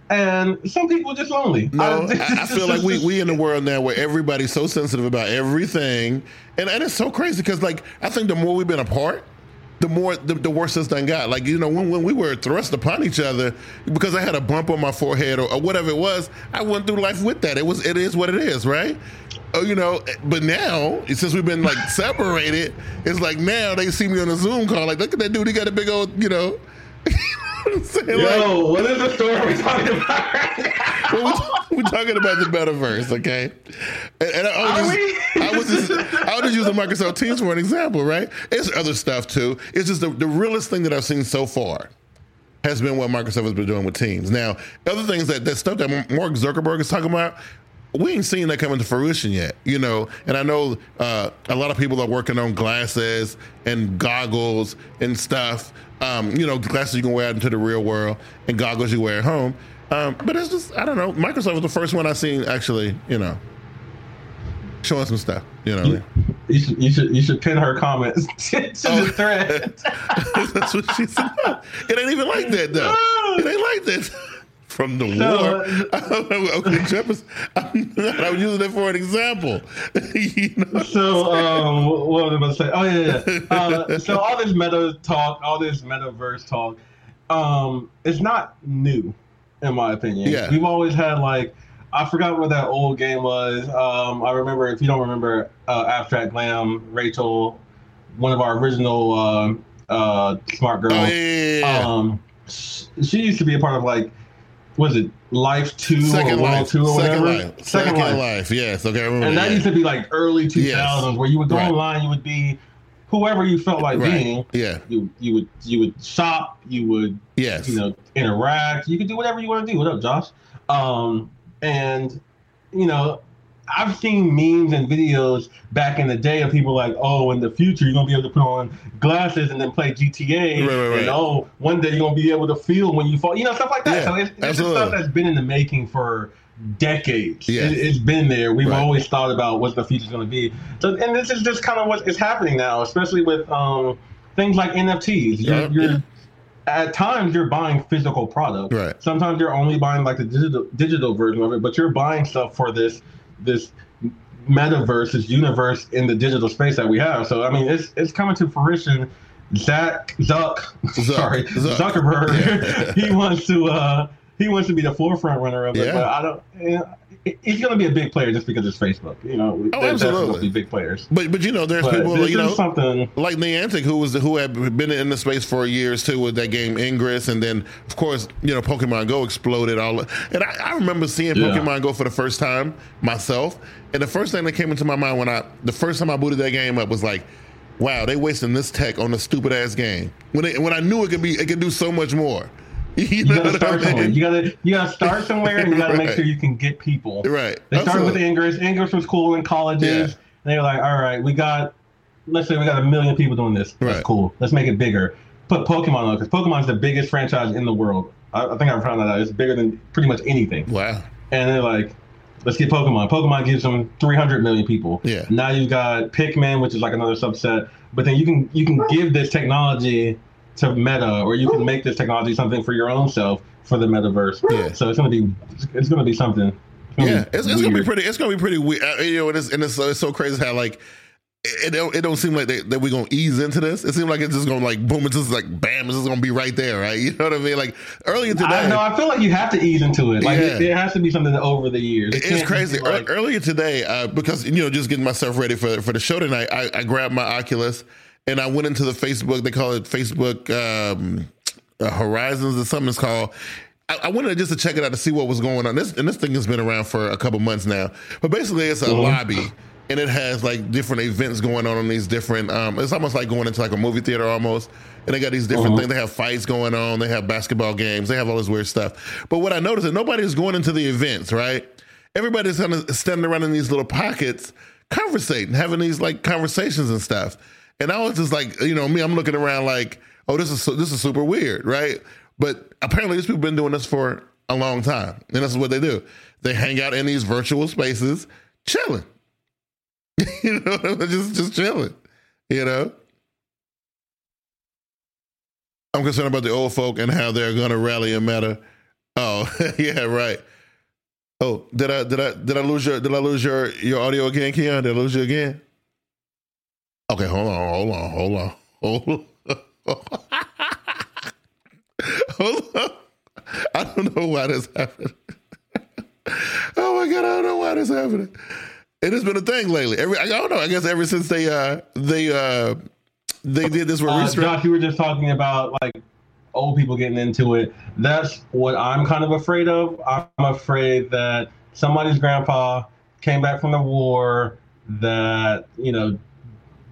And some people are just lonely. No, I- I, feel like we we in a world now where everybody's so sensitive about everything, and and it's so crazy because like I think the more we've been apart, the more the, the worse it's done got. Like you know when when we were thrust upon each other because I had a bump on my forehead or, or whatever it was, I went through life with that. It was it is what it is, right? Oh, you know, but now since we've been like separated, it's like now they see me on a Zoom call. Like, look at that dude, he got a big old, you know. I'm saying, like, Yo, what is the story we're talking about right now? well, we, we're talking about the metaverse, okay? And, and I, I, was just, I was just, I was just using Microsoft Teams for an example, right? It's other stuff too. It's just the, the realest thing that I've seen so far has been what Microsoft has been doing with Teams. Now, other things that that stuff that Mark Zuckerberg is talking about. We ain't seen that come into fruition yet, you know. And I know uh, a lot of people are working on glasses and goggles and stuff. Um, you know, glasses you can wear out into the real world and goggles you wear at home. Um, but it's just, I don't know. Microsoft was the first one I seen actually, you know, showing some stuff. You know, You should, you should, you should pin her comments to the thread. that's what she said. It ain't even like that though. It ain't like that. From the No, war, okay, Jefferson. I'm not, I was using it for an example. you know, So, um, what was I about to say? Oh yeah, yeah. Uh, so all this meta talk, all this metaverse talk, um, it's not new, in my opinion. Yeah. We've always had like, I forgot what that old game was. Um, I remember if you don't remember, uh, Abstract Glam, Rachel, one of our original um uh, smart girls. Oh yeah, yeah, yeah. Um, she used to be a part of like, was it Life Two Second or World life, Two or second whatever? life, second, life. Yes, okay, I remember. And that yeah. used to be like early 2000s, Yes. where you would go Right. online, you would be whoever you felt like right. being. Yeah. You you would you would shop, you would Yes. you know interact, you could do whatever you want to do. What up, Josh? Um, and you know, I've seen memes and videos back in the day of people like, oh, in the future you're gonna be able to put on glasses and then play GTA, Right, right, right. and oh, one day you're gonna be able to feel when you fall, you know, stuff like that. Yeah, so it's, it's just stuff that's been in the making for decades. Yes. It, it's been there. We've always thought about what the future's going to be. So, and this is just kind of what is happening now, especially with um, things like NFTs. You're, you're yeah. at times you're buying physical product. Right. Sometimes you're only buying like the digital digital version of it, but you're buying stuff for this this metaverse, this universe in the digital space that we have. So I mean, it's it's coming to fruition. Zach Zuck, sorry Zuck. Zuckerberg, Yeah. he wants to uh, he wants to be the forefront runner of it. Yeah. But I don't. You know, he's going to be a big player just because it's Facebook. You know, Oh, absolutely. big players. But but you know, there's But people you know something. like Niantic, who was who had been in the space for years too with that game Ingress, and then of course you know Pokemon Go exploded all. And I, I remember seeing Yeah. Pokemon Go for the first time myself, and the first thing that came into my mind when I the first time I booted that game up was like. Wow, they wasting this tech on a stupid ass game. When they, when I knew it could be, it could do so much more. You You gotta start I somewhere. You gotta you gotta start somewhere, and you gotta make sure you can get people. Right. They started with. Ingress. Ingress was cool in colleges. Yeah. And they were like, all right, we got, let's say we got a million people doing this. That's Right. cool. Let's make it bigger. Put Pokemon on because Pokemon's the biggest franchise in the world. I, I think I found that out. It's bigger than pretty much anything. Wow. And they're like, let's get Pokemon. Pokemon gives them 300 million people. Yeah. Now you've got Pikmin, which is like another subset. But then you can you can give this technology to Meta, or you can make this technology something for your own self for the metaverse. Yeah. So it's gonna be it's gonna be something. It's gonna Yeah, be it's, it's gonna be pretty. It's gonna be pretty weird. Uh, You know, and it's, and it's, it's so crazy how like it, it don't it don't seem like they, that we're gonna ease into this. It seems like it's just gonna like boom. It's just like bam. It's just gonna be right there, right? You know what I mean? Like earlier today, I know. I feel like you have to ease into it. Like Yeah. it, it has to be something over the years. It It's crazy. like- Earlier today, uh, because you know, just getting myself ready for for the show tonight, I, I grabbed my Oculus and I went into the Facebook. They call it Facebook um, uh, Horizons or something. It's called. I, I wanted just to check it out to see what was going on. This and this thing has been around for a couple months now. But basically, it's a lobby. And it has like different events going on on these different. Um, it's almost like going into like a movie theater almost. And they got these different things. They have fights going on. They have basketball games. They have all this weird stuff. But what I noticed is nobody's going into the events, right? everybody's kind of standing around in these little pockets, conversating, having these like conversations and stuff. And I was just like, you know, me, I'm looking around like, oh, this is this is super weird, right? But apparently, these people have been doing this for a long time, and this is what they do. They hang out in these virtual spaces, chilling. you know, just just chilling. You know. I'm concerned about the old folk and how they're going to rally and matter. Oh, yeah, right. Oh, did I did I did I lose your did I lose your your audio again, Keon? Did I lose you again? Okay, hold on, hold on, hold on, hold on. hold on. I don't know why this happened. oh my god, I don't know why this happening. It has been a thing lately. Every I don't know. I guess ever since they uh they uh they did this with Uh. Josh, you were just talking about like old people getting into it. That's what I'm kind of afraid of. I'm afraid that somebody's grandpa came back from the war that you know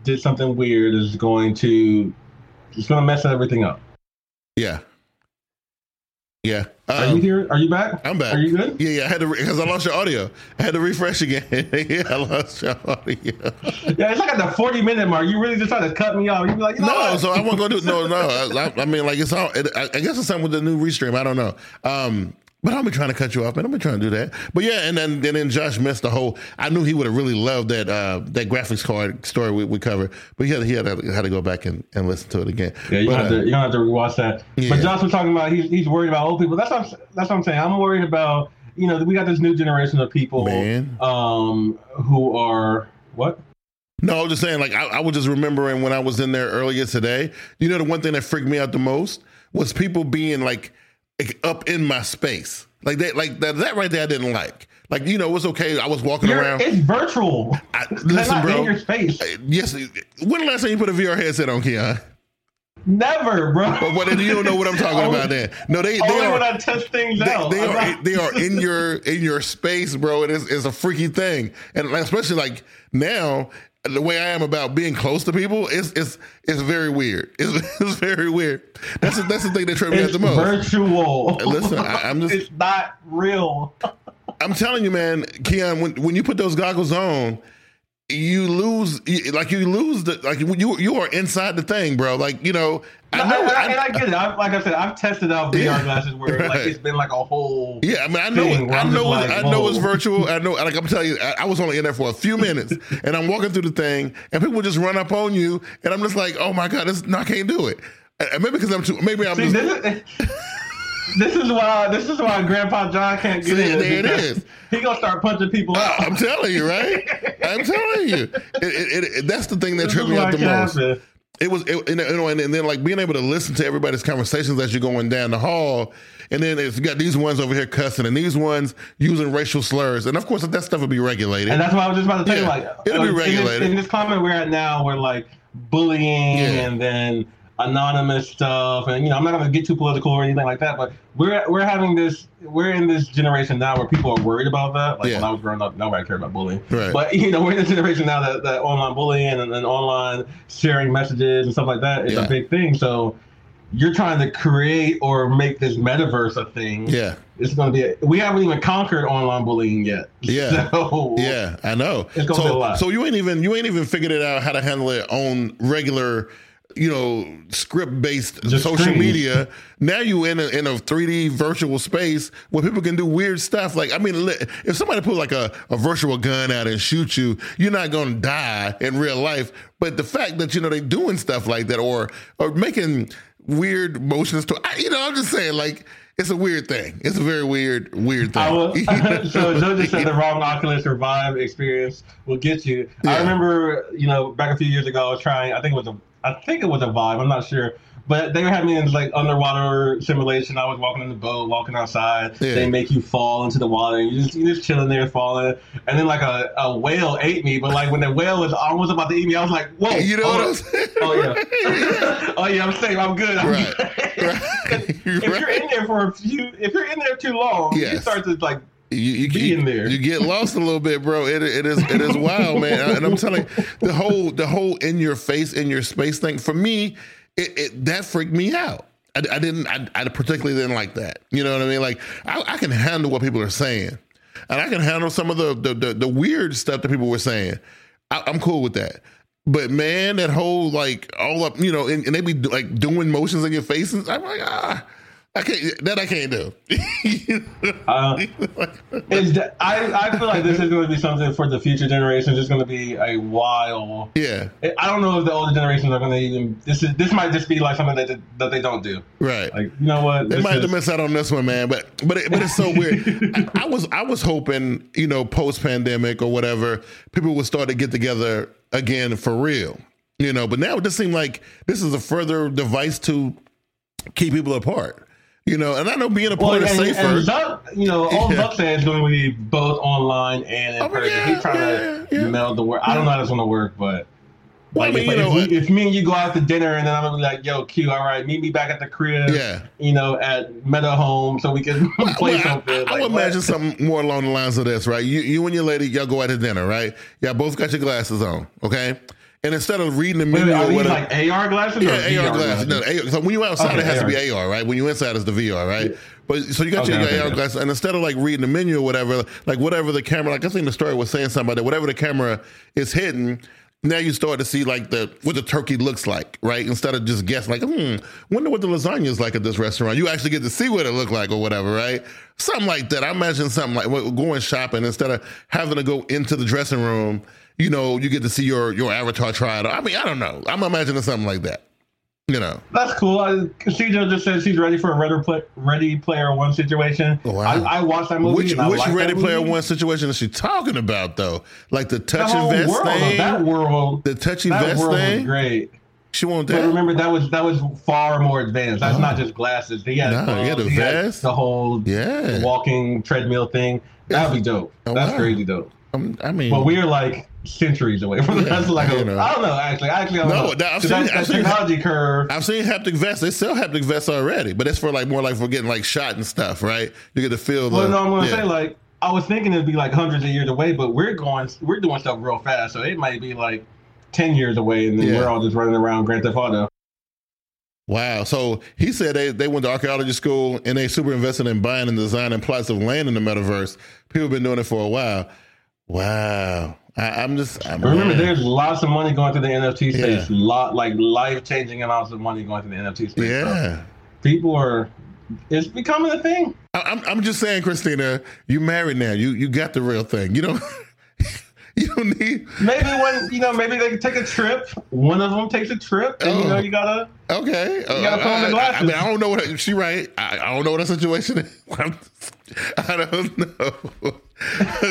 did something weird is going to it's going to mess everything up. Yeah. Yeah. Are Um, you here? Are you back? I'm back. Are you good? Yeah, yeah. I had to because I lost your audio. I had to refresh again. yeah, I lost your audio. Yeah, it's like at the 40 minute mark. You really just trying to cut me off. You be like, know No, so I won't go do no, no. I, I mean, like it's all. It, I, I guess it's something with the new restream. I don't know. Um, but I'll be trying to cut you off, man. I'll be trying to do that. But yeah, and then and then Josh missed the whole. I knew he would have really loved that uh, that graphics card story we, we covered, but he had he had, to, had to go back and, and listen to it again. Yeah, you But, have uh, to you don't have to rewatch that. Yeah. But Josh was talking about he's he's worried about old people. That's what I'm, that's what I'm saying. I'm worried about you know we got this new generation of people Man. um who are what No, I was just saying, like, I, I was just remembering when I was in there earlier today. You know, the one thing that freaked me out the most was people being like, up in my space. Like that, like that, that right there, I didn't like. Like, you know, it was okay. I was walking You're, around. it's virtual. I, listen, bro. in your space. Uh, yes. When the last time you put a VR headset on, Keon? Never, bro. But what, you don't know what I'm talking Only- about then. No, they, they Only are. when I test things They, out. they are not- they are in your in your space, bro. It is it's a freaky thing, and especially like now, the way I am about being close to people, it's it's it's very weird. It's, it's very weird. That's the, that's the thing that tripped me out the most. virtual. Listen, I- I'm just- it's not real. I'm telling you, man, Keon, when when you put those goggles on, you lose like you lose the like you you are inside the thing, bro. Like you know, I know. and, I, and I get it. I, like I said, I've tested out VR Yeah, glasses where like it's been like a whole. Yeah, I mean, I know, it, I know, like, I know it's virtual. I know, like I'm telling you, I, I was only in there for a few minutes, and I'm walking through the thing, and people just run up on you, and I'm just like, oh my god, this, no, I can't do it. And maybe because I'm too, maybe I'm See, just. This is, why this is why Grandpa John can't get See, in. there it is. He gonna start punching people oh, out. I'm telling you, right? I'm telling you, it, it, it, that's the thing that tripped me it the most. happen. It was, it, you know, and, and then like being able to listen to everybody's conversations as you're going down the hall, and then it's got these ones over here cussing, and these ones using racial slurs, and of course that stuff would be regulated. And that's what I was just about to tell Yeah, you. Like, it'll be like, in this- regulated. In this, climate we're at now, where like bullying Yeah. and then anonymous stuff, and you know, I'm not gonna get too political or anything like that, but we're we're having this, we're in this generation now where people are worried about that. Like Yeah. when I was growing up, nobody cared about bullying. Right. But you know, we're in this generation now that, that online bullying and, and online sharing messages and stuff like that is Yeah. a big thing. So. You're trying to create or make this metaverse a thing yeah, it's going to be. A, we haven't even conquered online bullying yet. Yeah. So, Yeah, I know. It's gonna so, be a lot. so you ain't even you ain't even figured it out how to handle it on regular, you know, script based social screens. media. Now you in a in a three D virtual space where people can do weird stuff. Like I mean, if somebody put like a, a virtual gun out and shoot you, you're not gonna die in real life. But the fact that you know they're doing stuff like that or or making weird motions to. I, you know, I'm just saying, like it's a weird thing. It's a very weird, weird thing. I will, so Joe just said the wrong Oculus or Vive experience will get you. Yeah. I remember, you know, back a few years ago, I was trying. I think it was a, I think it was a Vive. I'm not sure, but they had me in like underwater simulation. I was walking in the boat, walking outside. Yeah. They make you fall into the water. And you just you just chilling there, falling. And then like a, a whale ate me, but like when the whale was almost about to eat me, I was like, whoa. You know oh, what I'm saying? Oh yeah. oh yeah, I'm safe. I'm good. I'm Right. good. Right. if you're in there for a few, if you're in there too long, you Yes. start to like you, you, Be you- in there. You get lost a little bit, bro. It, it is it is wild, man. And I'm telling you, the whole the whole in your face, in your space thing. For me, it, it that freaked me out. I, I didn't. I, I particularly didn't like that. You know what I mean? Like I, I can handle what people are saying, and I can handle some of the the, the, the weird stuff that people were saying. I'm cool with that. But man, that whole like all up, you know, and, and they be like doing motions in your faces. I'm like, ah, I can't. That I can't do. Uh, it's the, I, I feel like this is going to be something for the future generations. It's going to be a while. yeah. I don't know if the older generations are going to even. This is this might just be like something that that they don't do. Right. Like you know what? They might have is- to miss out on this one, man. But but it, but it's so weird. I, I was I was hoping you know post pandemic or whatever people would start to get together again for real. You know, but now it just seemed like this is a further device to keep people apart. You know, and I know being apart Well, is and, safer. and you know, all Yeah. Is going to be both online and in Oh, person. yeah, He's trying yeah, to yeah. meld the work. I don't know how that's going to work, but Well, I like mean, if, you know if, we, if me and you go out to dinner and then I'm gonna be like, "Yo, Q, all right, meet me back at the crib." Yeah. You know, at Meta Home, so we can play Well, something. I, I would imagine something more along the lines of this, right? You, you and your lady, y'all go out to dinner, right? Y'all both got your glasses on, okay? And instead of reading the menu wait, are or these whatever, like AR glasses? yeah, AR VR glasses. No, AR, so when you outside, Okay, it has to be AR. AR, right? When you inside, it's the VR, right? But so you got Okay, your okay, AR okay. glasses, and instead of like reading the menu or whatever, like whatever the camera, like I think the story was saying something about that, whatever the camera is hidden. Now you start to see like the what the turkey looks like, right? Instead of just guessing, like, hmm, wonder what the lasagna is like at this restaurant. You actually get to see what it looked like or whatever, right? Something like that. I imagine something like going shopping instead of having to go into the dressing room. You know, you get to see your your avatar try it. I mean, I don't know. I'm imagining something like that. You know, That's cool. I, CJ just said she's ready for a Ready, play, ready Player One situation. Oh, wow. I, I watched that movie. which and I which that Ready Player movie. One situation is she talking about though? Like the The touch whole and vest thing, that world, the touchy that vest world was thing. great. She won't. But that. remember, that was that was far more advanced. That's not oh. just glasses. He had, Nah, he had clothes, a he had vest. the whole Yeah. walking treadmill thing. That'd be dope. Oh, That's wow. crazy dope. Um, I mean, But we're like centuries away from. Yeah, That's like a, you know. I don't know. Actually, actually, I don't No, know. that- I've seen- that, I've that seen- technology curve. I've seen haptic vests. They sell haptic vests already, but it's for like more like for getting like shot and stuff, right? You get to feel the. Well, no, I'm gonna yeah. say like I was thinking it'd be like hundreds of years away, but we're going, we're doing stuff real fast, so it might be like ten years away, and then Yeah. we're all just running around Grand Theft Auto. Wow. So he said they, they went to archaeology school and they super invested in buying and designing plots of land in the metaverse. People have been doing it for a while. Wow. I, I'm just. I'm, Remember, there's lots of money going to the NFT space. Yeah. Lot like life changing amounts of money going to the NFT space. So Yeah. people are. It's becoming a thing. I- I'm, I'm just saying, Christina, you married now. You you got the real thing. You don't. you need. Maybe when you know, maybe they can take a trip. One of them takes a trip, and you Oh. know, you gotta. Okay. You oh, gotta put on the I, glasses. I mean, I don't know what she right. I, I don't know what her situation is. I'm- don't know.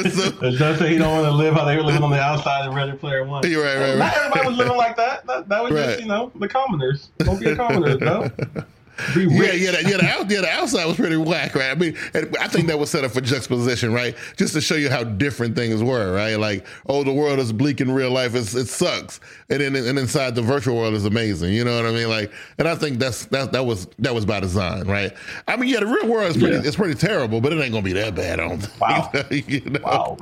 so, does say he don't want to live how they were living on the outside in Ready Player One. You're right, right, Not everybody was living like that. That, that was Right. just you know the commoners. Don't be a commoner, though. Be Yeah, yeah, the, yeah, the, out, yeah, the outside was pretty whack, right? I mean, I think that was set up for juxtaposition, right? Just to show you how different things were, right? Like, oh, the world is bleak in real life; it's, it sucks, and then and inside the virtual world is amazing. You know what I mean? Like, and I think that's that that was that was by design, right? I mean, yeah, the real world is pretty Yeah. it's pretty terrible, but it ain't gonna be that bad. I don't think. Wow. you know? Wow.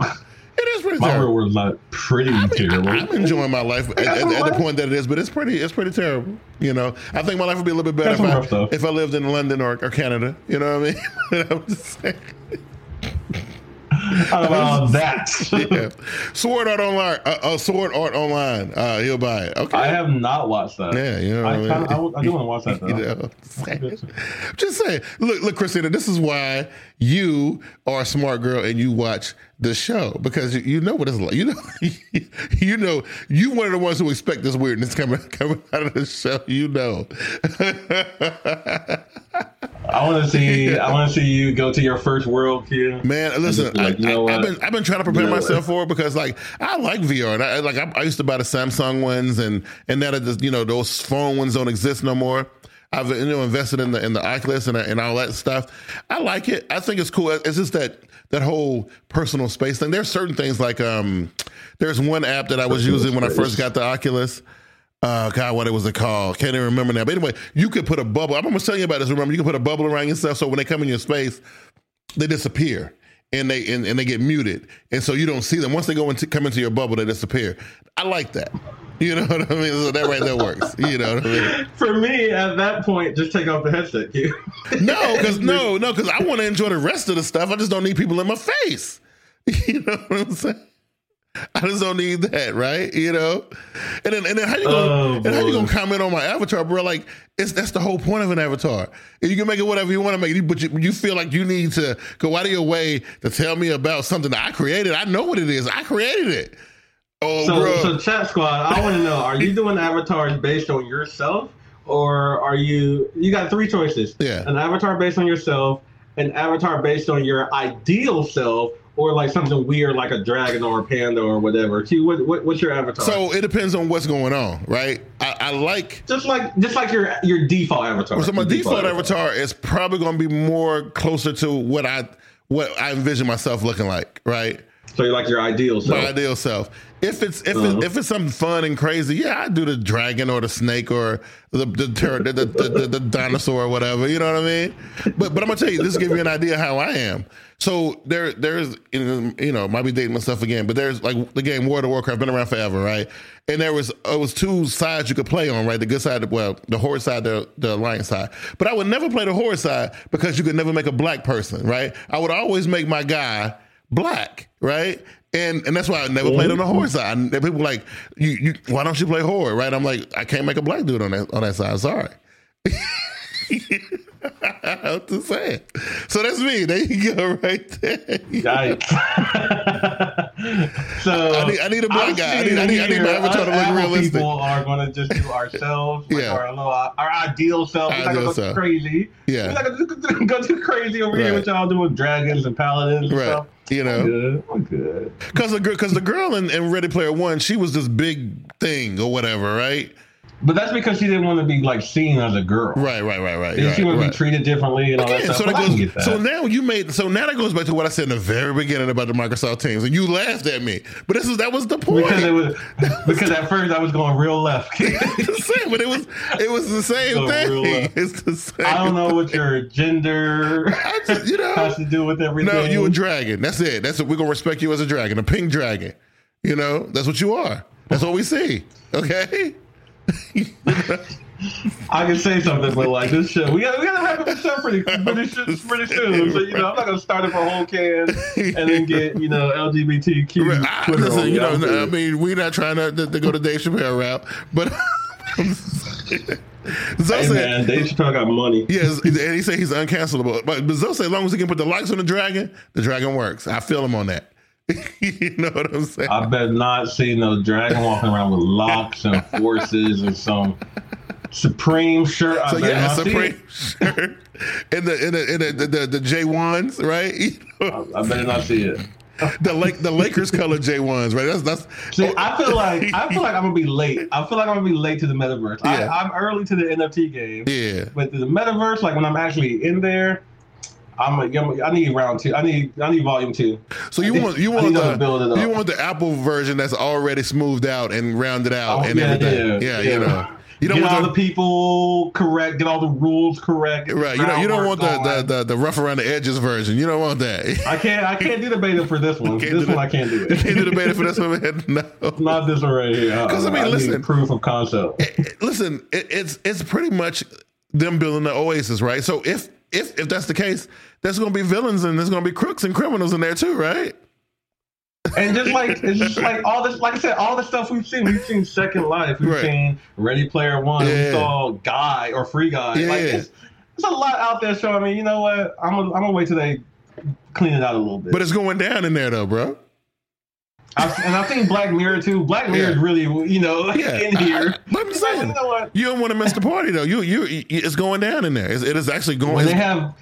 It is pretty My terrible. real world's not pretty terrible. I'm enjoying my life at, at- at the point that it is, but it's pretty it's pretty terrible. You know, I think my life would be a little bit better if I, if I lived in London or, or Canada. You know what I mean? I'm just saying. About that? yeah. Sword Art Online. Uh, uh, Sword Art Online. Uh, he'll buy it. Okay. I have not watched that. Yeah, you know. I, mean? I, would- I do want to watch that though. You know, just saying. Look, look, Christina. This is why you are a smart girl and you watch the show because you, know what it's like. You know, you know, you one of the ones who expect this weirdness coming coming out of the show. You know. I want to see. I want to see you go to your first world, kid. Man, listen, like, I, you know I, have been I've been trying to prepare You know myself what? for it because like I like VR and I like I, I used to buy the Samsung ones and and now that the- you know those phone ones don't exist no more. I've you know invested in the in the Oculus and and all that stuff. I like it. I think it's cool. It's just that that whole personal space thing. There's certain things like um, there's one app that I was Personal using when I first got the Oculus. Uh, God, what it was it called? Can't even remember now. But anyway, you could put a bubble. I remember telling you about this. Remember, you can put a bubble around yourself so when they come in your space, they disappear and they and, and they get muted, and so you don't see them. Once they go into come into your bubble, they disappear. I like that. You know what I mean? So that right there works. You know what I mean? For me, at that point, just take off the headset, kid. No, because no, no, because I want to enjoy the rest of the stuff. I just don't need people in my face. You know what I'm saying? I just don't need that, right? You know, and then and then how you gonna Oh, and how you gonna comment on my avatar, bro? Like it's that's the whole point of an avatar. And you can make it whatever you want to make it, but you, you feel like you need to go out of your way to tell me about something that I created. I know what it is. I created it. Oh, So, bro. so chat squad, I want to know: Are you doing avatars based on yourself, or are you? You got three choices. Yeah. An avatar based on yourself, an avatar based on your ideal self, or like something weird like a dragon or a panda or whatever. Q, what, what, what's your avatar? so it depends on what's going on, right? I, I like just like just like your your default avatar. So my Your default avatar is probably going to be more closer to what I what I envision myself looking like, right? So you're like your ideal self. My ideal self. If it's if Uh-huh. it, if it's something fun and crazy, yeah, I do the dragon or the snake or the the the, the, the, the, the dinosaur or whatever. You know what I mean? But but I'm gonna tell you, this give you an idea how I am. So there there's you know might be dating myself again, but there's like the game World of Warcraft been around forever, right? And there was it was two sides you could play on, right? The good side, well, the horde side, the the alliance side. But I would never play the horde side because you could never make a black person, right? I would always make my guy black, right? And and that's why I never played on the horde side. And people like, you, you why don't you play horde, right? I'm like, I can't make a black dude on that on that side. Sorry. what to say? So that's me. There you go, right there. Yikes. so I need- I need a black guy. I need- I need- I need my avatar to look realistic. People are going to just do ourselves, like Yeah. our little, our ideal self. We're not going to go crazy. Yeah. We're not going to go too crazy over here with y'all doing dragons and paladins and Right. stuff. You know. I'm good. Because the girl, because the girl in, in Ready Player One, she was this big thing or whatever, right? But that's because she didn't want to be like seen as a girl. Right, right, right, right. And right, she would right. be treated differently and all that stuff. so that goes. that. So now you made. So now that goes back to what I said in the very beginning about the Microsoft Teams, and you laughed at me. But this is that was the point. because it was because at first I was going real left. the same, but it was it was the same So thing. It's the same. I don't know what your gender just, you know, has to do with everything. no, you a dragon. That's it. That's it. we're gonna respect you as a dragon, a pink dragon. You know, that's what you are. That's what we see. Okay. I can say something, but like this show, we got we got to wrap up the show pretty pretty, soon- pretty soon. So you know, I'm not gonna start it for a whole can and then get you know LGBTQ I, Twitter ah, listen, you know, I'm. I mean, we're not trying to, to, to go the Dave Chappelle route, but Zoe hey said, man, Dave Chappelle got money. yes, and he said he's uncancelable. But, but Zoe said, as long as he can put the likes on the dragon, the dragon works. I feel him on that. you know what I'm saying? I bet not see no dragon walking around with locks and forces and some supreme shirt. I so yeah, Supreme shirt and the and the, and the, the, the, J ones, right? You know, I better not see it. the Lake the Lakers color J ones, right? That's that's. See, I feel like I feel like I'm gonna be late. I feel like I'm gonna be late to the metaverse. Yeah. I, I'm early to the NFT game. yeah. But the metaverse, like when I'm actually in there, I'm a, I'm a, I need round two. I need I need volume two. So you want you want the build it up. you want the Apple version that's already smoothed out and rounded out Oh, and yeah, everything. yeah, Yeah, you know. You don't get all the the, people correct. Get all the rules correct. right. You know you don't want the, the, the the rough around the edges version. You don't want that. I can't I can't do the beta for this one. This one I can't do You it. can't do the beta for this one, man. No. Not this one right here. 'Cause, I uh-uh, mean, need listen- proof of concept. It- it- listen, it, it's it's pretty much them building the Oasis, right? So if if if that's the case, there's going to be villains and there's going to be crooks and criminals in there too, right? and just like it's just like all this, like I said, all the stuff we've seen. We've seen Second Life. We've Right. seen Ready Player One. Yeah. We saw Guy or Free Guy. Yeah. Like it's, there's a lot out there showing me. You know what? I'm gonna, I'm gonna wait till they clean it out a little bit. But it's going down in there though, bro. I've, and I think Black Mirror too. Black Mirror is Yeah. really, you know, Yeah, in here. But I'm saying, you know? You don't want to miss the party though. You you it's going down in there. It's, it is actually going. When they have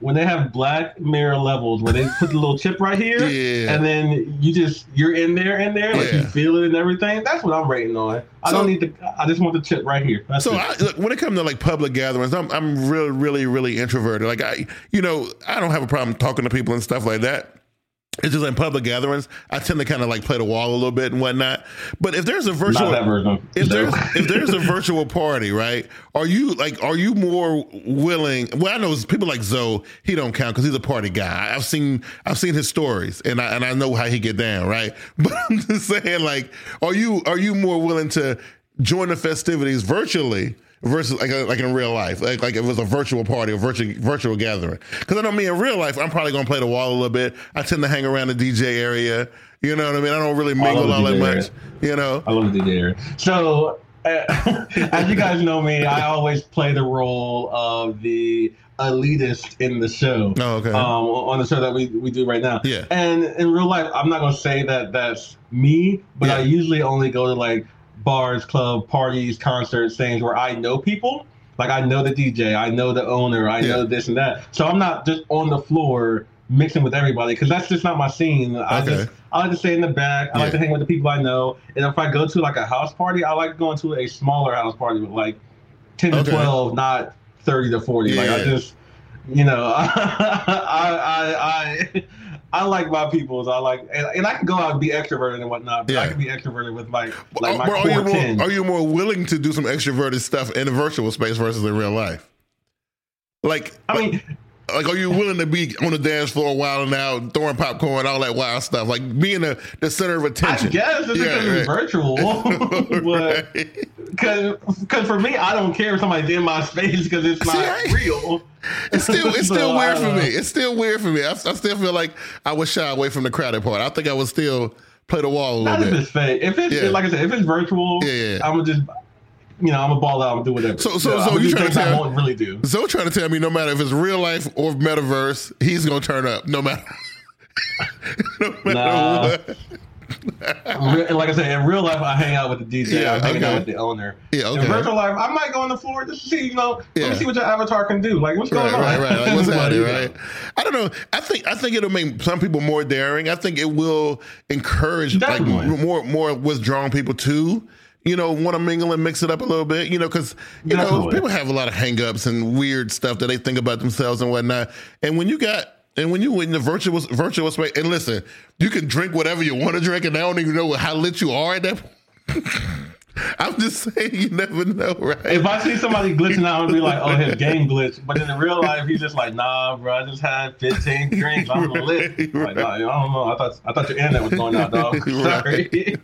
when they have Black Mirror levels, where they put the little chip right here, Yeah. and then you just you're in there, in there, like you feel it and everything. That's what I'm rating on. I So- don't need the. I just want the chip right here. That's So. I, look, when it comes to like public gatherings, I'm I'm really really really introverted. Like I, you know, I don't have a problem talking to people and stuff like that. It's just in public gatherings, I tend to kind of like play the wall a little bit and whatnot. But if there's a virtual, if there's if there's a virtual party, right? Are you like are you more willing? Well, I know people like Zoe. He don't count because he's a party guy. I've seen I've seen his stories and I and I know how he get down, right? But I'm just saying, like, are you are you more willing to join the festivities virtually? Versus like like in real life, like like it was a virtual party or virtual virtual gathering. Because I know me in real life, I'm probably gonna play the wall a little bit. I tend to hang around the DJ area. You know what I mean? I don't really mingle all that much. You know? I love the DJ. Area. So, uh, as you guys know me, I always play the role of the elitist in the show. Oh, okay. Um, on the show that we, we do right now. Yeah. And in real life, I'm not gonna say that that's me, but Yeah. I usually only go to like bars, club, parties, concerts, things where I know people. Like I know the DJ, I know the owner, I Yeah. know this and that. So I'm not just on the floor mixing with everybody because that's just not my scene. I Okay. just I like to stay in the back. I like to hang with the people I know. And if I go to like a house party, I like going to a smaller house party with like ten to twelve, not thirty to forty. Yeah. Like I just, you know, I I I. I like my peoples. I like, and, and I can go out and be extroverted and whatnot. But I can be extroverted with my like my but are core you more are you more willing to do some extroverted stuff in a virtual space versus in real life? Like, I mean, like, are you willing to be on the dance floor a while now, throwing popcorn, all that wild stuff, like being the, the center of attention. I guess it's Yeah, because it's right. virtual. but Right. because for me, I don't care if somebody's in my space because it's not See, I- real. It's still it's still weird for me. It's still weird for me. I, I still feel like I would shy away from the crowded part. I think I would still play the wall a Not little if bit. it's fake. If it's Yeah. like I said, if it's virtual, yeah. I'm just, you know, I'm gonna ball out and do whatever. So- so- Yeah, so you do trying to things I tell- won't really do. Zoe trying to tell me no matter if it's real life or metaverse, he's gonna turn up no matter. no matter Nah. what. Like I said, in real life, I hang out with the DJ. Yeah, I'm hanging okay. out with the owner. Yeah, okay. In virtual life, I might go on the floor just to see, you know, let me see what your avatar can do. Like, what's Right, going on? right, right. Like, what's happening, right? I don't know. I think I think it'll make some people more daring. I think it will encourage like more more withdrawn people too. You know, want to mingle and mix it up a little bit. You know, because you know people have a lot of hangups and weird stuff that they think about themselves and whatnot. And when you got and when you in the virtual virtual space, and listen, you can drink whatever you want to drink, and I don't even know how lit you are at that. point. I'm just saying, you never know, right? If I see somebody glitching out and be like, "Oh, his game glitch," but in real life, he's just like, "Nah, bro, I just had 15 drinks. I'm lit." Like, nah, I don't know. I thought I thought your internet was going out, dog. Sorry.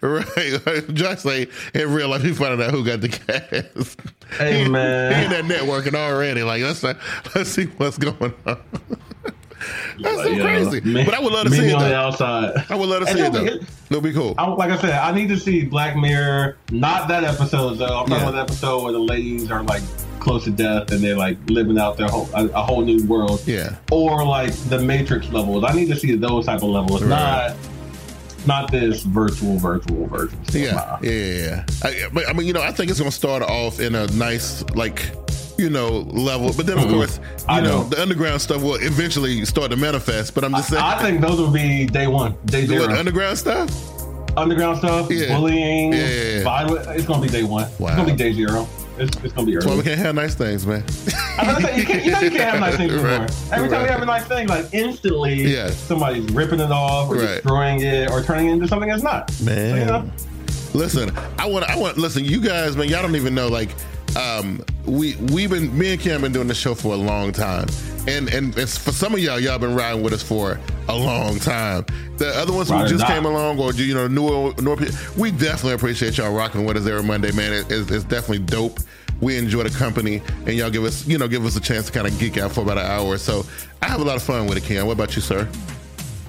Right. Josh say in real life he finding out who got the gas. Hey, he, man. He in that networking already. Like let's let's see what's going on. That's so crazy. me- but I would love to see it on the outside. I would love to see it it'll though. be- It'll be cool. I, like I said, I need to see Black Mirror. Not that episode though. I'm talking about the episode where the ladies are like close to death and they're like living out their whole a, a whole new world. Yeah. Or like the Matrix levels. I need to see those type of levels. Right. Not not this virtual, virtual, virtual. Yeah, Nah. yeah, yeah. I, but I mean, you know, I think it's going to start off in a nice, like, you know, level. But then, of course, you Mm-hmm. I know, know. the underground stuff will eventually start to manifest. But I'm just saying, I think those will be day one, day what, zero. underground stuff. Underground stuff, Yeah. bullying, Yeah, violence. It's gonna be day one. Wow. It's gonna be day zero. It's, it's gonna be That's why we can't have nice things, man. I'm gonna say you, can't, you know you can't have nice things anymore. Right. Every time Right. we have a nice thing, like instantly, Yeah. somebody's ripping it off or Right. destroying it or turning it into something it's not. Man. So, you know, Listen, I want, I want. Listen, you guys, man, y'all don't even know. Like, um, we we've been, me and Kim been doing this show for a long time, and and it's, for some of y'all, y'all been riding with us for a long time. The other ones who Ride just came along, or you know, newer, newer, people, we definitely appreciate y'all rocking with us every Monday, man. It, it's, it's definitely dope We enjoy the company, and y'all give us, you know, give us a chance to kind of geek out for about an hour or so. I have a lot of fun with it, Ken. What about you, sir?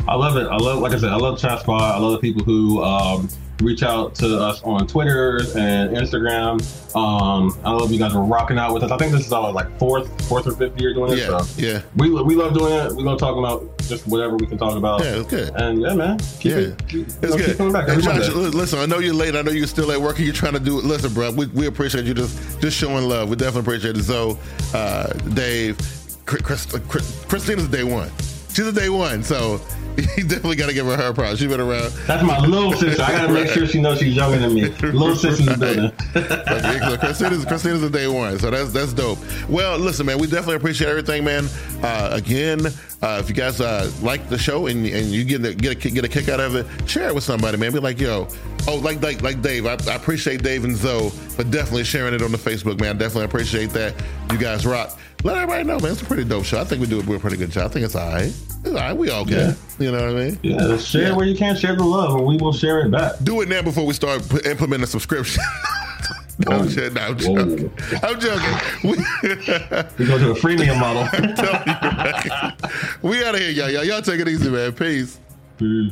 I love it. I love, like I said, I love Chat Squad. I love the people who um, reach out to us on Twitter and Instagram. Um, I love you guys are rocking out with us. I think this is our like fourth, fourth or fifth year doing this. Yeah, so yeah. We, we love doing it. We love talking about just whatever we can talk about. Yeah, it's good. And yeah, man, keep Yeah, it. Keep, you it's know, good. Coming back Josh, listen, I know you're late. I know you're still at work and you're trying to do it. Listen, bro, we, we appreciate you just just showing love. We definitely appreciate it. So, uh, Dave, Chris, Chris- Christina's day one. She's a day one, so you definitely got to give her her props. She's been around. That's my little sister. I gotta make sure she knows she's younger than me. Little sister's the building. So Christina's, Christina's a day one, so that's that's dope. Well, listen, man, we definitely appreciate everything, man. Uh, again, uh, if you guys uh, like the show and, and you get a, get a get a kick out of it, share it with somebody, man. Be like, yo, oh, like like like Dave. I, I appreciate Dave and Zoe, but definitely sharing it on the Facebook, man. Definitely appreciate that. You guys rock. Let everybody know, man. It's a pretty dope show. I think we do a pretty good job. I think it's all right. It's all right. We all good. You know what I mean? Yeah, share Yeah. where you can. Share the love, and we will share it back. Do it now before we start p- implementing subscription. no, I'm. No, I'm Whoa. joking. I'm joking. We, We go to a freemium model. we out of here, y'all. y'all. Y'all take it easy, man. Peace. Peace.